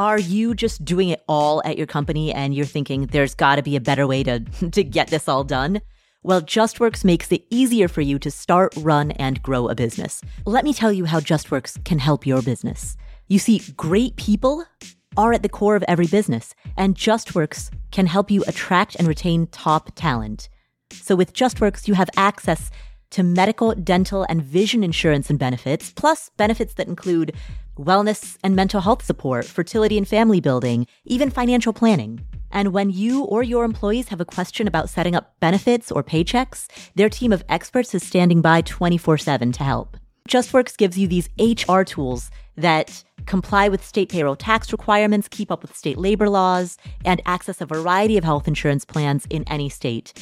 Are you just doing it all at your company and you're thinking there's got to be a better way to, *laughs* to get this all done? Well, JustWorks makes it easier for you to start, run, and grow a business. Let me tell you how JustWorks can help your business. You see, great people are at the core of every business, and JustWorks can help you attract and retain top talent. So with JustWorks, you have access to medical, dental, and vision insurance and benefits, plus benefits that include wellness and mental health support, fertility and family building, even financial planning. And when you or your employees have a question about setting up benefits or paychecks, their team of experts is standing by 24 7 to help. JustWorks gives you these HR tools that comply with state payroll tax requirements, keep up with state labor laws, and access a variety of health insurance plans in any state,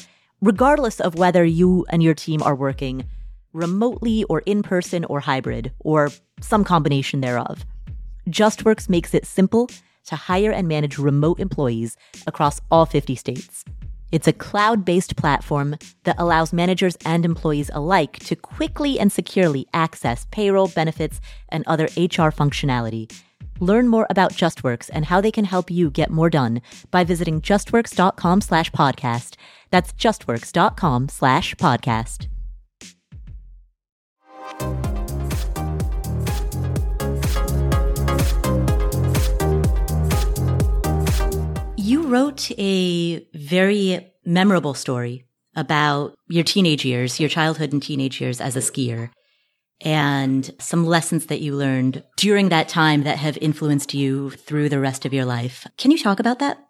regardless of whether you and your team are working remotely or in person or hybrid, or some combination thereof. JustWorks makes it simple to hire and manage remote employees across all 50 states. It's a cloud based platform that allows managers and employees alike to quickly and securely access payroll, benefits, and other HR functionality. Learn more about JustWorks and how they can help you get more done by visiting justworks.com slash podcast. That's justworks.com slash podcast. You wrote a very memorable story about your teenage years, your childhood and teenage years as a skier, and some lessons that you learned during that time that have influenced you through the rest of your life. Can you talk about that?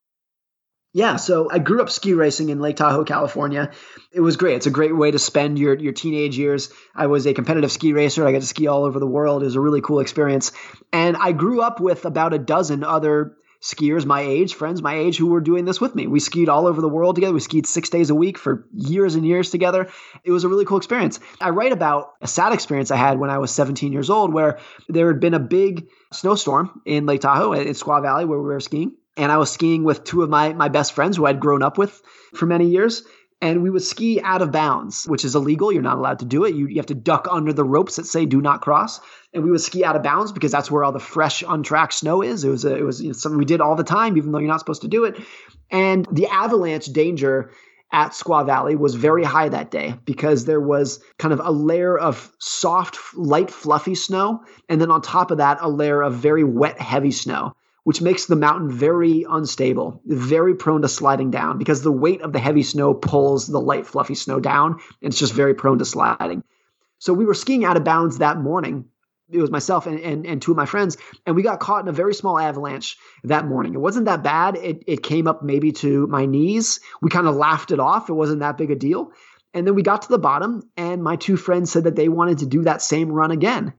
Yeah, so I grew up ski racing in Lake Tahoe, California. It was great. It's a great way to spend your your teenage years. I was a competitive ski racer. I got to ski all over the world. It was a really cool experience. And I grew up with about a dozen other skiers my age, friends my age, who were doing this with me. We skied all over the world together. We skied six days a week for years and years together. It was a really cool experience. I write about a sad experience I had when I was 17 years old, where there had been a big snowstorm in Lake Tahoe in Squaw Valley where we were skiing. And I was skiing with two of my, my best friends who I'd grown up with for many years and we would ski out of bounds, which is illegal. You're not allowed to do it. You, you have to duck under the ropes that say "do not cross." And we would ski out of bounds because that's where all the fresh, untracked snow is. It was a, it was you know, something we did all the time, even though you're not supposed to do it. And the avalanche danger at Squaw Valley was very high that day because there was kind of a layer of soft, light, fluffy snow, and then on top of that, a layer of very wet, heavy snow which makes the mountain very unstable, very prone to sliding down because the weight of the heavy snow pulls the light, fluffy snow down. And it's just very prone to sliding. So we were skiing out of bounds that morning. It was myself and, and, and two of my friends, and we got caught in a very small avalanche that morning. It wasn't that bad. It, it came up maybe to my knees. We kind of laughed it off. It wasn't that big a deal. And then we got to the bottom, and my two friends said that they wanted to do that same run again.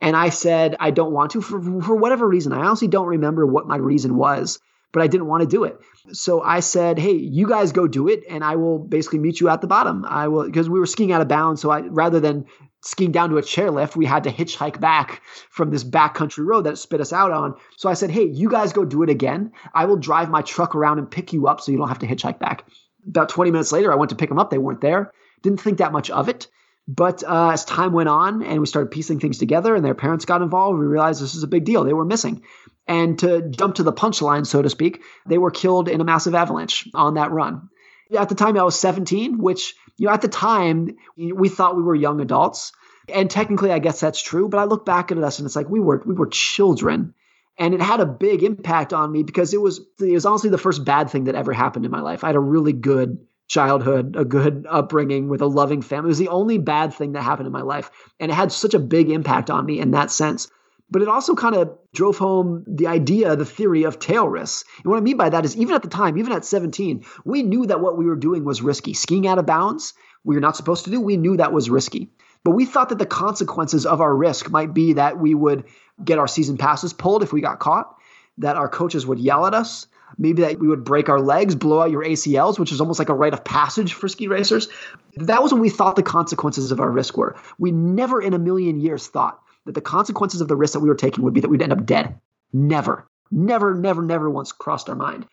And I said, I don't want to for, for whatever reason. I honestly don't remember what my reason was, but I didn't want to do it. So I said, Hey, you guys go do it, and I will basically meet you at the bottom. I will, because we were skiing out of bounds. So I, rather than skiing down to a chairlift, we had to hitchhike back from this backcountry road that spit us out on. So I said, Hey, you guys go do it again. I will drive my truck around and pick you up so you don't have to hitchhike back. About 20 minutes later, I went to pick them up. They weren't there. Didn't think that much of it. But uh, as time went on and we started piecing things together and their parents got involved, we realized this is a big deal. They were missing. And to jump to the punchline, so to speak, they were killed in a massive avalanche on that run. At the time, I was 17, which, you know, at the time, we thought we were young adults. And technically, I guess that's true. But I look back at us and it's like we were we were children. And it had a big impact on me because it was it was honestly the first bad thing that ever happened in my life. I had a really good childhood, a good upbringing with a loving family. It was the only bad thing that happened in my life. And it had such a big impact on me in that sense. But it also kind of drove home the idea, the theory of tail risks. And what I mean by that is even at the time, even at 17, we knew that what we were doing was risky. Skiing out of bounds, we were not supposed to do, we knew that was risky. But we thought that the consequences of our risk might be that we would get our season passes pulled if we got caught, that our coaches would yell at us, maybe that we would break our legs, blow out your ACLs, which is almost like a rite of passage for ski racers. That was when we thought the consequences of our risk were. We never in a million years thought that the consequences of the risk that we were taking would be that we'd end up dead. Never, never, never, never once crossed our mind.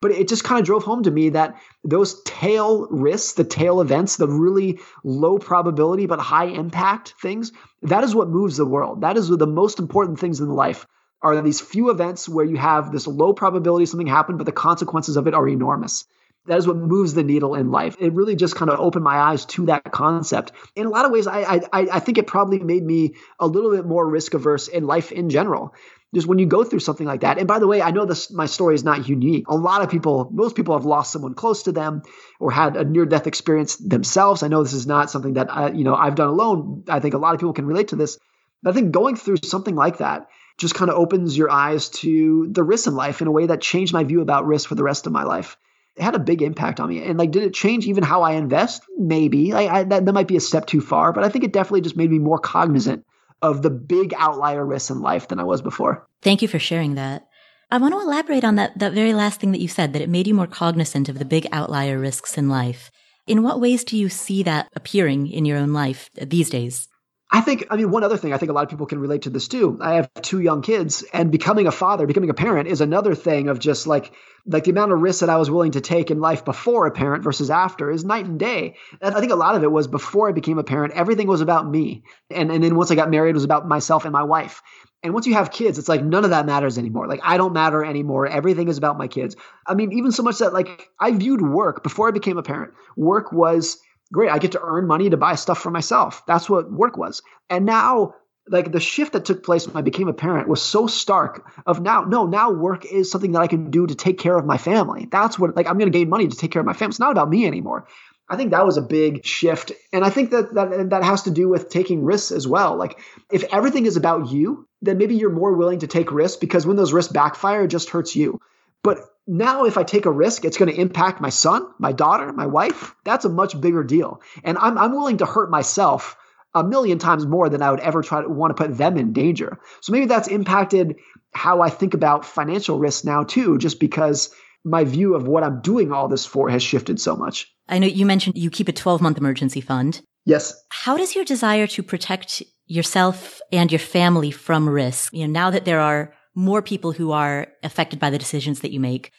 But it just kind of drove home to me that those tail risks, the tail events, the really low probability but high impact things, that is what moves the world. That is the most important things in life are these few events where you have this low probability something happened, but the consequences of it are enormous. That is what moves the needle in life. It really just kind of opened my eyes to that concept. In a lot of ways, I, I, I think it probably made me a little bit more risk averse in life in general. just when you go through something like that. And by the way, I know this my story is not unique. A lot of people, most people have lost someone close to them or had a near death experience themselves. I know this is not something that I, you know I've done alone. I think a lot of people can relate to this. But I think going through something like that just kind of opens your eyes to the risks in life in a way that changed my view about risk for the rest of my life. It had a big impact on me. And like, did it change even how I invest? Maybe. I, I, that, that might be a step too far, but I think it definitely just made me more cognizant of the big outlier risks in life than I was before. Thank you for sharing that. I want to elaborate on that, that very last thing that you said, that it made you more cognizant of the big outlier risks in life. In what ways do you see that appearing in your own life these days? I think, I mean, one other thing, I think a lot of people can relate to this too. I have two young kids, and becoming a father, becoming a parent is another thing of just like, like the amount of risks that I was willing to take in life before a parent versus after is night and day. I think a lot of it was before I became a parent, everything was about me. And, and then once I got married, it was about myself and my wife. And once you have kids, it's like none of that matters anymore. Like I don't matter anymore. Everything is about my kids. I mean, even so much that like I viewed work before I became a parent, work was great. I get to earn money to buy stuff for myself. That's what work was. And now, like the shift that took place when I became a parent was so stark of now, no, now work is something that I can do to take care of my family. That's what, like, I'm going to gain money to take care of my family. It's not about me anymore. I think that was a big shift. And I think that, that that has to do with taking risks as well. Like if everything is about you, then maybe you're more willing to take risks because when those risks backfire, it just hurts you. But now if I take a risk, it's going to impact my son, my daughter, my wife. That's a much bigger deal. And I'm, I'm willing to hurt myself a million times more than I would ever try to want to put them in danger. So maybe that's impacted how I think about financial risk now too, just because my view of what I'm doing all this for has shifted so much. I know you mentioned you keep a 12 month emergency fund. Yes. How does your desire to protect yourself and your family from risk, you know, now that there are more people who are affected by the decisions that you make.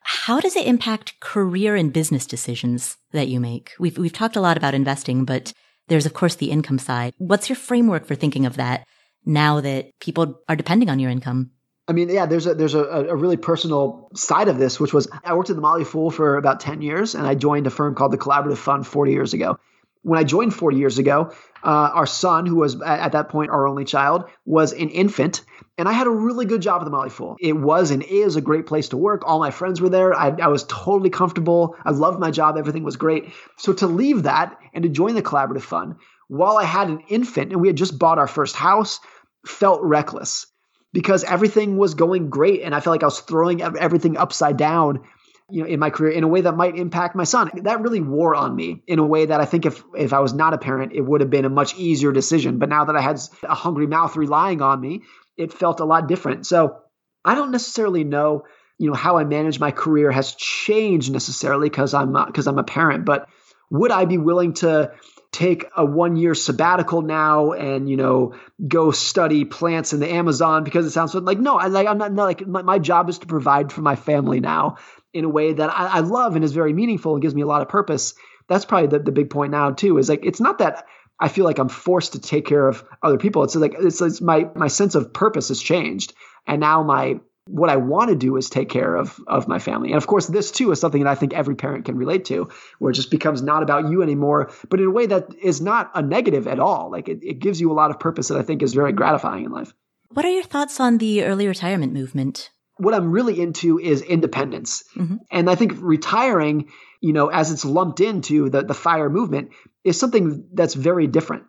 How does it impact career and business decisions that you make? We've, we've talked a lot about investing, but there's of course the income side. What's your framework for thinking of that now that people are depending on your income? I mean, yeah, there's a there's a, a really personal side of this, which was I worked at the Motley Fool for about 10 years and I joined a firm called the Collaborative Fund 40 years ago. When I joined 40 years ago, uh, our son, who was at that point our only child, was an infant and I had a really good job at the Motley Fool. It was and is a great place to work. All my friends were there. I, I was totally comfortable. I loved my job. Everything was great. So to leave that and to join the Collaborative Fund while I had an infant and we had just bought our first house felt reckless because everything was going great. And I felt like I was throwing everything upside down you know, in my career in a way that might impact my son. That really wore on me in a way that I think if if I was not a parent, it would have been a much easier decision. But now that I had a hungry mouth relying on me, it felt a lot different. So I don't necessarily know, you know, how I manage my career has changed necessarily because I'm because I'm a parent. But would I be willing to take a one year sabbatical now and you know go study plants in the Amazon because it sounds like no, I like I'm not, not like my, my, job is to provide for my family now in a way that I, I love and is very meaningful and gives me a lot of purpose. That's probably the, the big point now too. Is like it's not that I feel like I'm forced to take care of other people. It's like it's, it's my my sense of purpose has changed, and now my what I want to do is take care of of my family. And of course, this too is something that I think every parent can relate to, where it just becomes not about you anymore, but in a way that is not a negative at all. Like it, it gives you a lot of purpose that I think is very gratifying in life. What are your thoughts on the early retirement movement? What I'm really into is independence. Mm-hmm. And I think retiring, you know, as it's lumped into the, the fire movement, is something that's very different.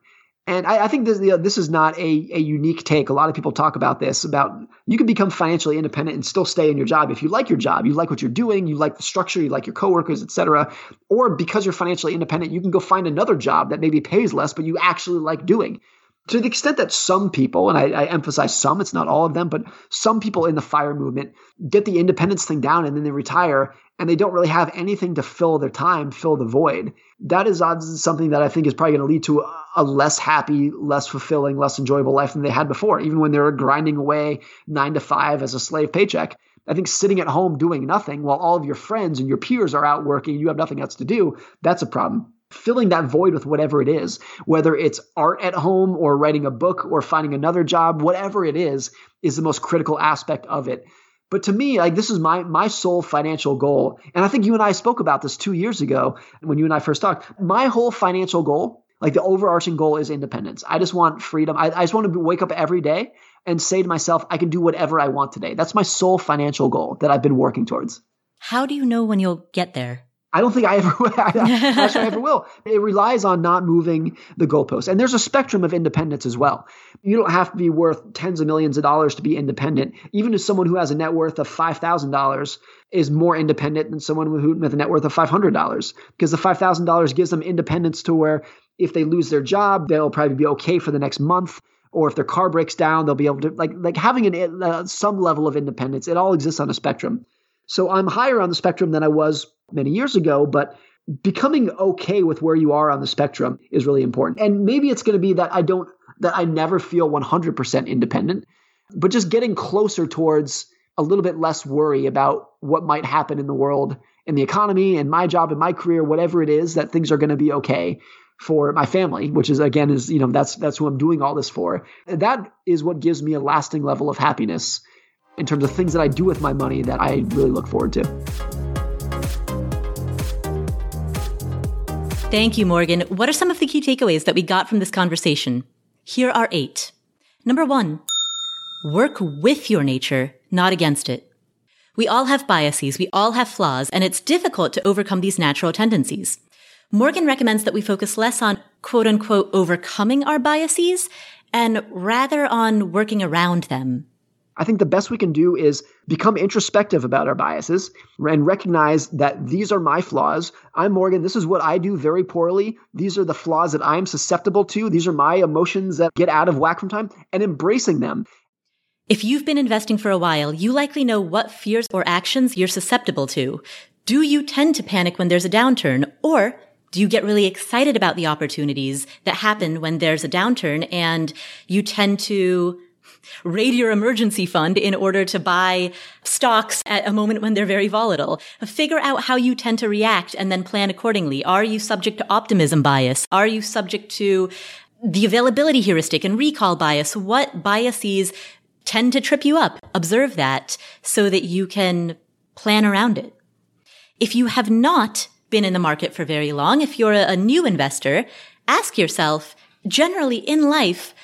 And I, I think this, you know, this is not a, a unique take. A lot of people talk about this about you can become financially independent and still stay in your job if you like your job, you like what you're doing, you like the structure, you like your coworkers, etc. Or because you're financially independent, you can go find another job that maybe pays less, but you actually like doing to the extent that some people, and I, I, emphasize some, it's not all of them, but some people in the fire movement get the independence thing down and then they retire and they don't really have anything to fill their time, fill the void. That is something that I think is probably going to lead to a, less happy, less fulfilling, less enjoyable life than they had before, even when they were grinding away nine to five as a slave paycheck. I think sitting at home doing nothing while all of your friends and your peers are out working, you have nothing else to do, that's a problem filling that void with whatever it is, whether it's art at home or writing a book or finding another job, whatever it is, is the most critical aspect of it. But to me, like this is my my sole financial goal. And I think you and I spoke about this two years ago when you and I first talked. My whole financial goal, like the overarching goal is independence. I just want freedom. I, I just want to wake up every day and say to myself, I can do whatever I want today. That's my sole financial goal that I've been working towards. How do you know when you'll get there? I don't think I ever *laughs* will. I'm not sure I ever will. It relies on not moving the goalposts. And there's a spectrum of independence as well. You don't have to be worth tens of millions of dollars to be independent. Even if someone who has a net worth of $5,000 is more independent than someone who, with a net worth of $500, because the $5,000 gives them independence to where if they lose their job, they'll probably be okay for the next month. Or if their car breaks down, they'll be able to like like having an uh, some level of independence. It all exists on a spectrum. So I'm higher on the spectrum than I was many years ago, but becoming okay with where you are on the spectrum is really important. And maybe it's going to be that I don't that I never feel 100% independent, but just getting closer towards a little bit less worry about what might happen in the world in the economy and my job and my career whatever it is that things are going to be okay for my family which is again is you know that's that's who I'm doing all this for that is what gives me a lasting level of happiness in terms of things that I do with my money that I really look forward to Thank you, Morgan. What are some of the key takeaways that we got from this conversation? Here are eight. Number one, work with your nature, not against it. We all have biases, we all have flaws, and it's difficult to overcome these natural tendencies. Morgan recommends that we focus less on quote unquote overcoming our biases and rather on working around them. I think the best we can do is become introspective about our biases and recognize that these are my flaws. I'm Morgan. This is what I do very poorly. These are the flaws that I'm susceptible to. These are my emotions that get out of whack from time and embracing them. If you've been investing for a while, you likely know what fears or actions you're susceptible to. Do you tend to panic when there's a downturn or do you get really excited about the opportunities that happen when there's a downturn and you tend to raid your emergency fund in order to buy stocks at a moment when they're very volatile. Figure out how you tend to react and then plan accordingly. Are you subject to optimism bias? Are you subject to the availability heuristic and recall bias? What biases tend to trip you up? Observe that so that you can plan around it. If you have not been in the market for very long, if you're a new investor, ask yourself, generally in life,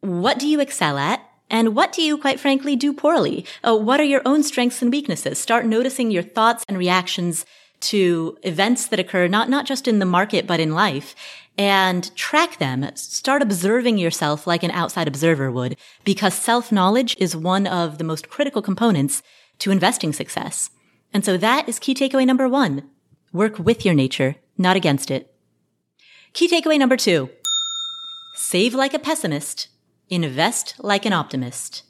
what do you excel at? And what do you, quite frankly, do poorly? Uh, what are your own strengths and weaknesses? Start noticing your thoughts and reactions to events that occur, not, not just in the market, but in life and track them. Start observing yourself like an outside observer would, because self-knowledge is one of the most critical components to investing success. And so that is key takeaway number one. Work with your nature, not against it. Key takeaway number two. Save like a pessimist Invest Like an Optimist.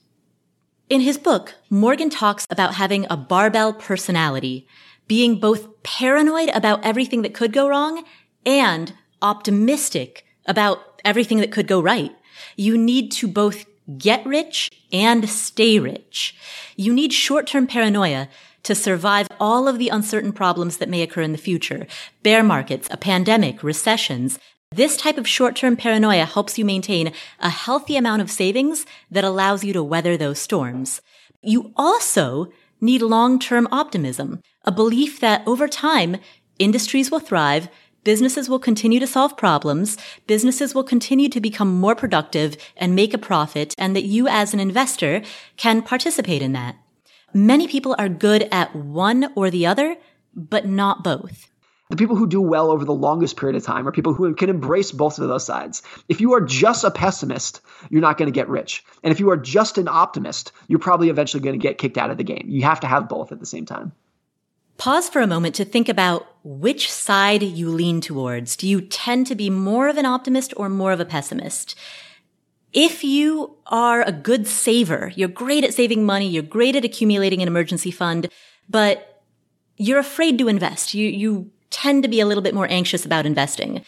In his book, Morgan talks about having a barbell personality, being both paranoid about everything that could go wrong and optimistic about everything that could go right. You need to both get rich and stay rich. You need short-term paranoia to survive all of the uncertain problems that may occur in the future. Bear markets, a pandemic, recessions, this type of short-term paranoia helps you maintain a healthy amount of savings that allows you to weather those storms. You also need long-term optimism, a belief that over time, industries will thrive, businesses will continue to solve problems, businesses will continue to become more productive and make a profit, and that you as an investor can participate in that. Many people are good at one or the other, but not both the people who do well over the longest period of time are people who can embrace both of those sides. If you are just a pessimist, you're not going to get rich. And if you are just an optimist, you're probably eventually going to get kicked out of the game. You have to have both at the same time. Pause for a moment to think about which side you lean towards. Do you tend to be more of an optimist or more of a pessimist? If you are a good saver, you're great at saving money, you're great at accumulating an emergency fund, but you're afraid to invest. You, you tend to be a little bit more anxious about investing.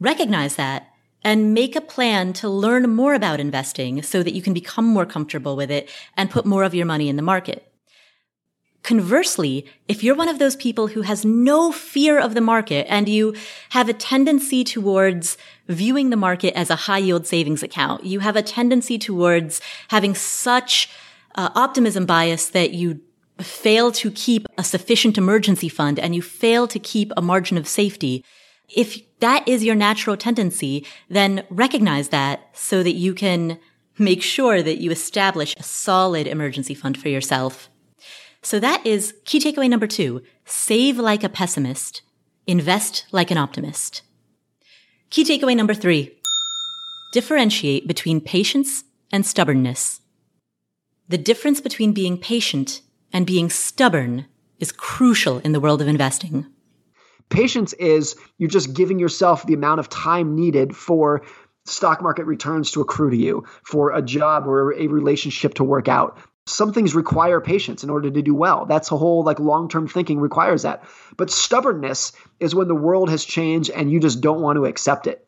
Recognize that and make a plan to learn more about investing so that you can become more comfortable with it and put more of your money in the market. Conversely, if you're one of those people who has no fear of the market and you have a tendency towards viewing the market as a high yield savings account, you have a tendency towards having such uh, optimism bias that you fail to keep a sufficient emergency fund and you fail to keep a margin of safety, if that is your natural tendency, then recognize that so that you can make sure that you establish a solid emergency fund for yourself. So that is key takeaway number two. Save like a pessimist. Invest like an optimist. Key takeaway number three. Differentiate between patience and stubbornness. The difference between being patient and being stubborn is crucial in the world of investing. Patience is you're just giving yourself the amount of time needed for stock market returns to accrue to you, for a job or a relationship to work out. Some things require patience in order to do well. That's a whole like long-term thinking requires that. But stubbornness is when the world has changed and you just don't want to accept it.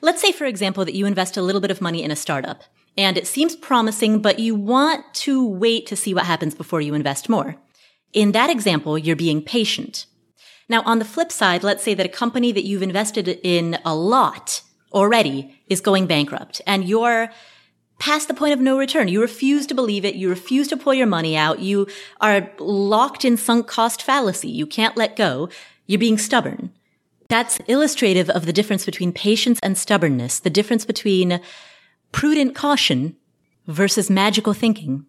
Let's say, for example, that you invest a little bit of money in a startup and it seems promising, but you want to wait to see what happens before you invest more. In that example, you're being patient. Now, on the flip side, let's say that a company that you've invested in a lot already is going bankrupt and you're past the point of no return. You refuse to believe it. You refuse to pull your money out. You are locked in sunk cost fallacy. You can't let go. You're being stubborn. That's illustrative of the difference between patience and stubbornness, the difference between prudent caution versus magical thinking.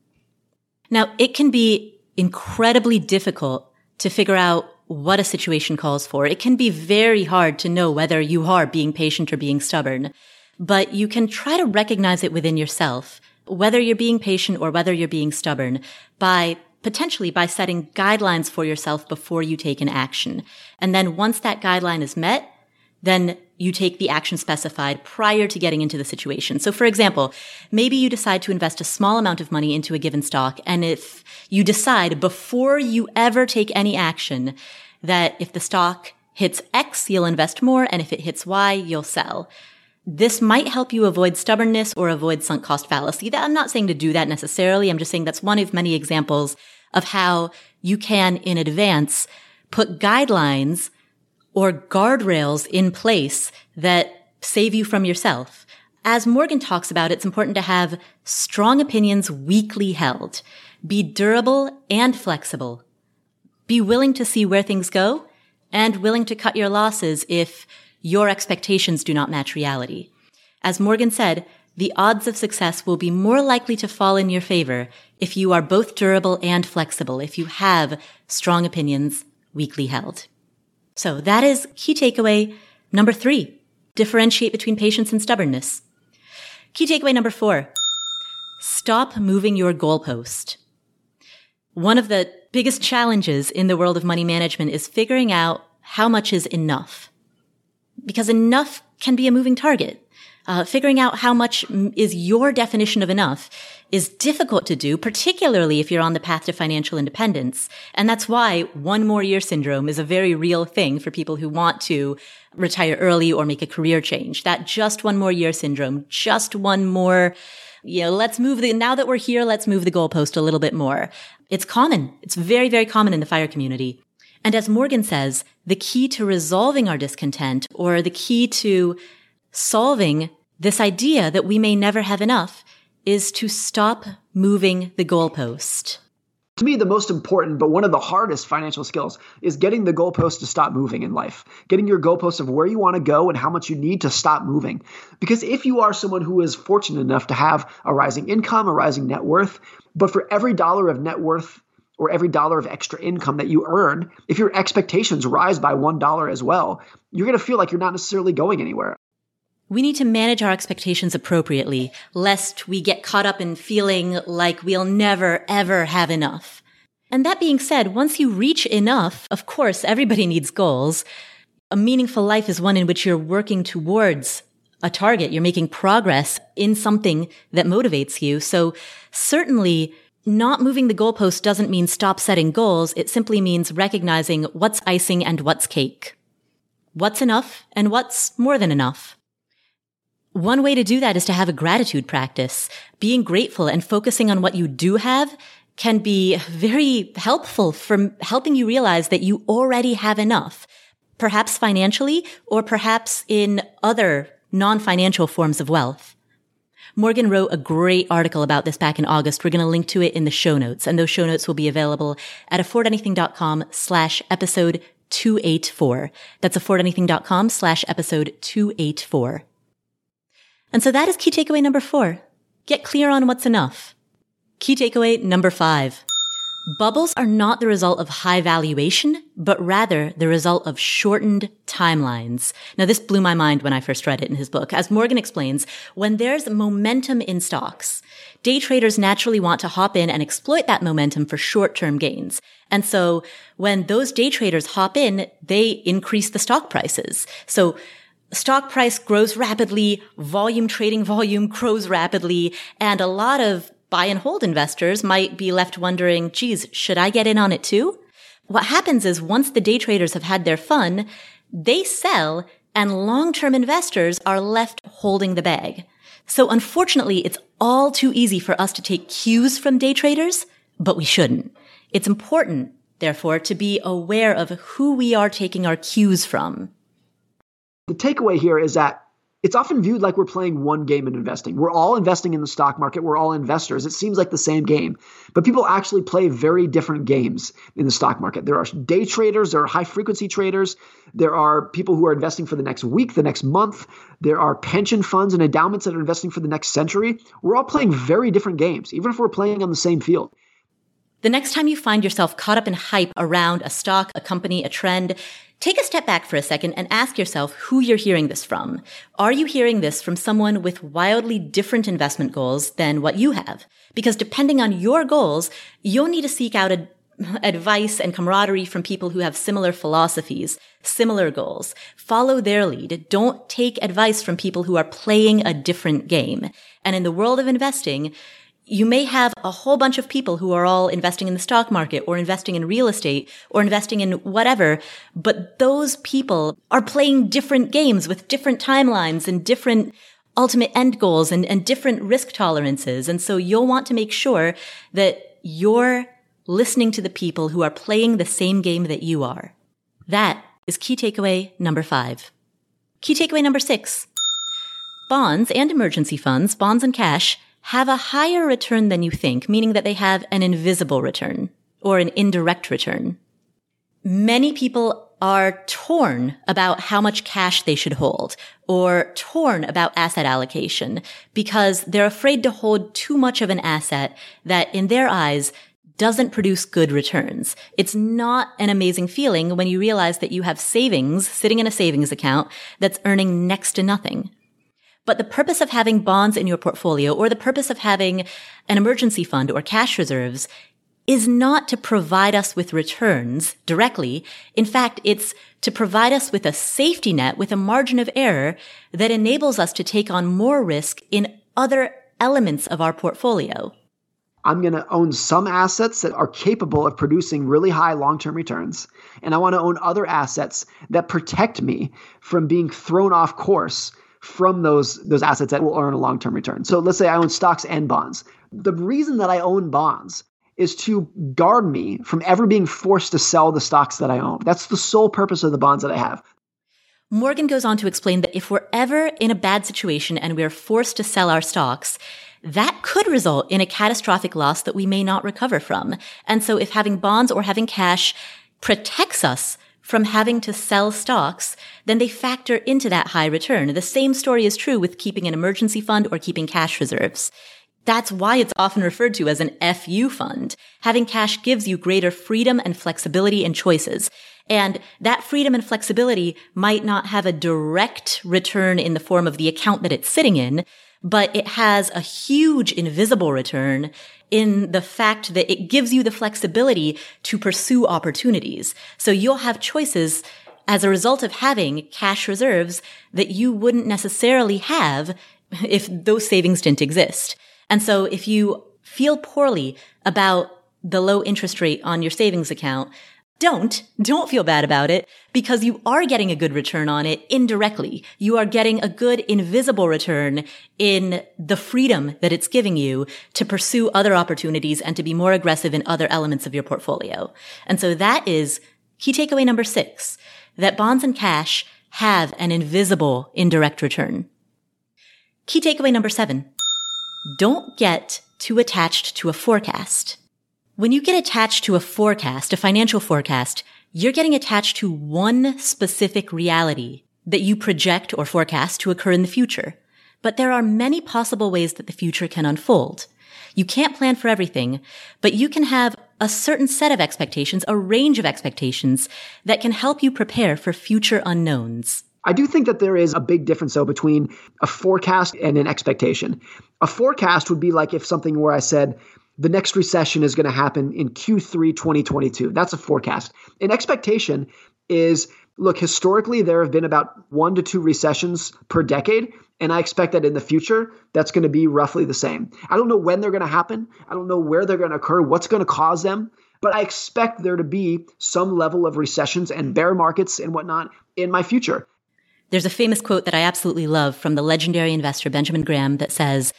Now, it can be incredibly difficult to figure out what a situation calls for. It can be very hard to know whether you are being patient or being stubborn, but you can try to recognize it within yourself, whether you're being patient or whether you're being stubborn by potentially by setting guidelines for yourself before you take an action. And then once that guideline is met, then you take the action specified prior to getting into the situation. So for example, maybe you decide to invest a small amount of money into a given stock. And if you decide before you ever take any action that if the stock hits X, you'll invest more. And if it hits Y, you'll sell. This might help you avoid stubbornness or avoid sunk cost fallacy. That I'm not saying to do that necessarily. I'm just saying that's one of many examples of how you can in advance put guidelines or guardrails in place that save you from yourself. As Morgan talks about, it's important to have strong opinions weakly held, be durable and flexible, be willing to see where things go and willing to cut your losses if your expectations do not match reality. As Morgan said, the odds of success will be more likely to fall in your favor if you are both durable and flexible, if you have strong opinions weakly held. So that is key takeaway number three. Differentiate between patience and stubbornness. Key takeaway number four. Stop moving your goalpost. One of the biggest challenges in the world of money management is figuring out how much is enough. Because enough can be a moving target. Uh, figuring out how much is your definition of enough is difficult to do, particularly if you're on the path to financial independence. And that's why one more year syndrome is a very real thing for people who want to retire early or make a career change. That just one more year syndrome, just one more, you know, let's move the, now that we're here, let's move the goalpost a little bit more. It's common. It's very, very common in the fire community. And as Morgan says, the key to resolving our discontent or the key to solving this idea that we may never have enough is to stop moving the goalpost. To me, the most important, but one of the hardest financial skills is getting the goalpost to stop moving in life. Getting your goalpost of where you want to go and how much you need to stop moving. Because if you are someone who is fortunate enough to have a rising income, a rising net worth, but for every dollar of net worth or every dollar of extra income that you earn, if your expectations rise by $1 as well, you're going to feel like you're not necessarily going anywhere. We need to manage our expectations appropriately, lest we get caught up in feeling like we'll never, ever have enough. And that being said, once you reach enough, of course, everybody *laughs* needs goals. A meaningful life is one in which you're working towards a target. You're making progress in something that motivates you. So certainly not moving the goalpost doesn't mean stop setting goals. It simply means recognizing what's icing and what's cake. What's enough and what's more than enough. One way to do that is to have a gratitude practice. Being grateful and focusing on what you do have can be very helpful for helping you realize that you already have enough, perhaps financially or perhaps in other non-financial forms of wealth. Morgan wrote a great article about this back in August. We're going to link to it in the show notes and those show notes will be available at affordanything.com slash episode 284. That's affordanything.com slash episode 284. And so that is key takeaway number four. get clear on what's enough. Key takeaway number five. Bubbles are not the result of high valuation, but rather the result of shortened timelines. Now, this blew my mind when I first read it in his book. As Morgan explains, when there's momentum in stocks, day traders naturally want to hop in and exploit that momentum for short-term gains. And so when those day traders hop in, they increase the stock prices. So stock price grows rapidly, volume trading volume grows rapidly, and a lot of buy and hold investors might be left wondering, geez, should I get in on it too? What happens is once the day traders have had their fun, they sell and long-term investors are left holding the bag. So unfortunately, it's all too easy for us to take cues from day traders, but we shouldn't. It's important, therefore, to be aware of who we are taking our cues from. The takeaway here is that it's often viewed like we're playing one game in investing. We're all investing in the stock market. We're all investors. It seems like the same game, but people actually play very different games in the stock market. There are day traders, there are high frequency traders, there are people who are investing for the next week, the next month. There are pension funds and endowments that are investing for the next century. We're all playing very different games, even if we're playing on the same field. The next time you find yourself caught up in hype around a stock, a company, a trend, Take a step back for a second and ask yourself who you're hearing this from. Are you hearing this from someone with wildly different investment goals than what you have? Because depending on your goals, you'll need to seek out a, *laughs* advice and camaraderie from people who have similar philosophies, similar goals. Follow their lead. Don't take advice from people who are playing a different game. And in the world of investing, you may have a whole bunch of people who are all investing in the stock market or investing in real estate or investing in whatever, but those people are playing different games with different timelines and different ultimate end goals and, and different risk tolerances. And so you'll want to make sure that you're listening to the people who are playing the same game that you are. That is key takeaway number five. Key takeaway number six. Bonds and emergency funds, bonds and cash have a higher return than you think, meaning that they have an invisible return or an indirect return. Many people are torn about how much cash they should hold or torn about asset allocation because they're afraid to hold too much of an asset that in their eyes doesn't produce good returns. It's not an amazing feeling when you realize that you have savings sitting in a savings account that's earning next to nothing. But the purpose of having bonds in your portfolio or the purpose of having an emergency fund or cash reserves is not to provide us with returns directly. In fact, it's to provide us with a safety net with a margin of error that enables us to take on more risk in other elements of our portfolio. I'm going to own some assets that are capable of producing really high long term returns. And I want to own other assets that protect me from being thrown off course from those those assets that will earn a long-term return. So let's say I own stocks and bonds. The reason that I own bonds is to guard me from ever being forced to sell the stocks that I own. That's the sole purpose of the bonds that I have. Morgan goes on to explain that if we're ever in a bad situation and we're forced to sell our stocks, that could result in a catastrophic loss that we may not recover from. And so if having bonds or having cash protects us from having to sell stocks, then they factor into that high return. The same story is true with keeping an emergency fund or keeping cash reserves. That's why it's often referred to as an FU fund. Having cash gives you greater freedom and flexibility and choices. And that freedom and flexibility might not have a direct return in the form of the account that it's sitting in, but it has a huge invisible return in the fact that it gives you the flexibility to pursue opportunities. So you'll have choices as a result of having cash reserves that you wouldn't necessarily have if those savings didn't exist. And so if you feel poorly about the low interest rate on your savings account, don't, don't feel bad about it because you are getting a good return on it indirectly. You are getting a good invisible return in the freedom that it's giving you to pursue other opportunities and to be more aggressive in other elements of your portfolio. And so that is key takeaway number six, that bonds and cash have an invisible indirect return. Key takeaway number seven, don't get too attached to a forecast. When you get attached to a forecast, a financial forecast, you're getting attached to one specific reality that you project or forecast to occur in the future. but there are many possible ways that the future can unfold. You can't plan for everything, but you can have a certain set of expectations, a range of expectations that can help you prepare for future unknowns. I do think that there is a big difference though between a forecast and an expectation. A forecast would be like if something where I said the next recession is going to happen in Q3 2022. That's a forecast. An expectation is look, historically, there have been about one to two recessions per decade. And I expect that in the future, that's going to be roughly the same. I don't know when they're going to happen. I don't know where they're going to occur, what's going to cause them. But I expect there to be some level of recessions and bear markets and whatnot in my future. There's a famous quote that I absolutely love from the legendary investor Benjamin Graham that says,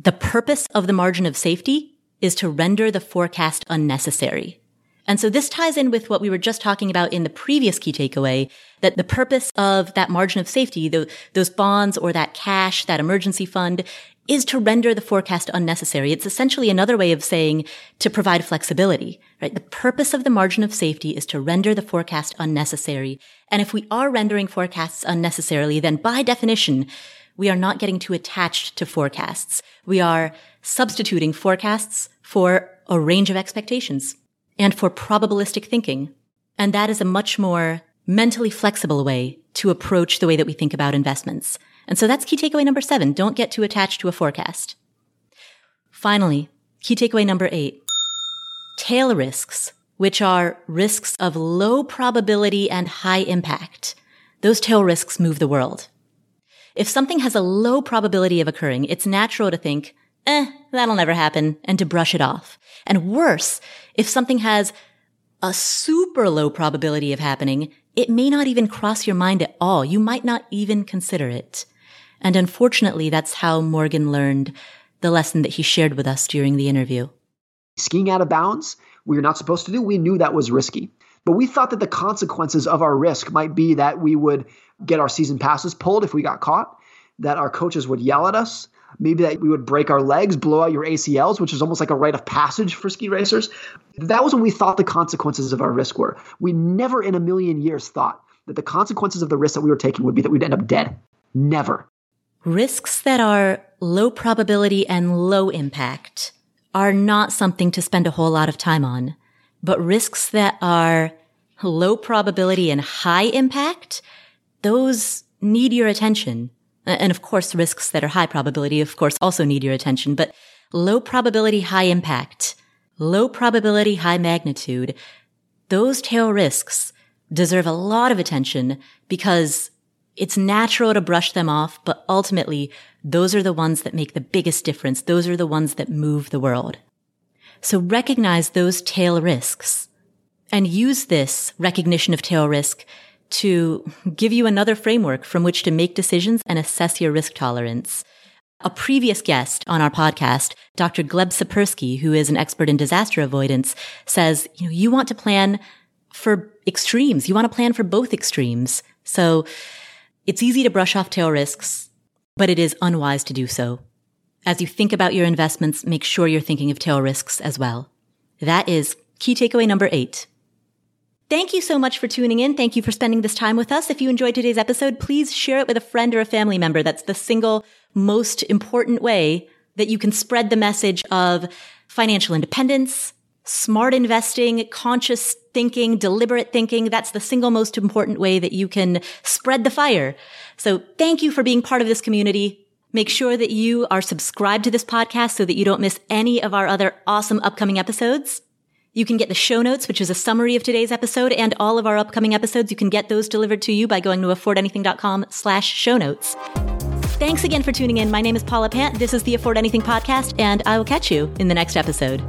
The purpose of the margin of safety is to render the forecast unnecessary. And so this ties in with what we were just talking about in the previous key takeaway, that the purpose of that margin of safety, the, those bonds or that cash, that emergency fund, is to render the forecast unnecessary. It's essentially another way of saying to provide flexibility, right? The purpose of the margin of safety is to render the forecast unnecessary. And if we are rendering forecasts unnecessarily, then by definition, we are not getting too attached to forecasts. We are substituting forecasts for a range of expectations and for probabilistic thinking. And that is a much more mentally flexible way to approach the way that we think about investments. And so that's key takeaway number seven. Don't get too attached to a forecast. Finally, key takeaway number eight. Tail risks, which are risks of low probability and high impact. Those tail risks move the world. If something has a low probability of occurring, it's natural to think, eh, that'll never happen, and to brush it off. And worse, if something has a super low probability of happening, it may not even cross your mind at all. You might not even consider it. And unfortunately, that's how Morgan learned the lesson that he shared with us during the interview. Skiing out of bounds, we were not supposed to do. We knew that was risky. But we thought that the consequences of our risk might be that we would get our season passes pulled if we got caught, that our coaches would yell at us, maybe that we would break our legs, blow out your ACLs, which is almost like a rite of passage for ski racers. That was when we thought the consequences of our risk were. We never in a million years thought that the consequences of the risk that we were taking would be that we'd end up dead. Never. Risks that are low probability and low impact are not something to spend a whole lot of time on, but risks that are low probability and high impact, those need your attention. And of course, risks that are high probability, of course, also need your attention, but low probability, high impact, low probability, high magnitude, those tail risks deserve a lot of attention because it's natural to brush them off, but ultimately, those are the ones that make the biggest difference. Those are the ones that move the world. So recognize those tail risks and use this recognition of tail risk to give you another framework from which to make decisions and assess your risk tolerance. A previous guest on our podcast, Dr. Gleb Tsipursky, who is an expert in disaster avoidance, says, you know, you want to plan for extremes. You want to plan for both extremes. So it's easy to brush off tail risks, but it is unwise to do so. As you think about your investments, make sure you're thinking of tail risks as well. That is key takeaway number eight. Thank you so much for tuning in. Thank you for spending this time with us. If you enjoyed today's episode, please share it with a friend or a family member. That's the single most important way that you can spread the message of financial independence, smart investing, conscious thinking, deliberate thinking. That's the single most important way that you can spread the fire. So thank you for being part of this community. Make sure that you are subscribed to this podcast so that you don't miss any of our other awesome upcoming episodes. You can get the show notes, which is a summary of today's episode and all of our upcoming episodes. You can get those delivered to you by going to affordanything.com slash show notes. Thanks again for tuning in. My name is Paula Pant. This is the Afford Anything podcast, and I will catch you in the next episode.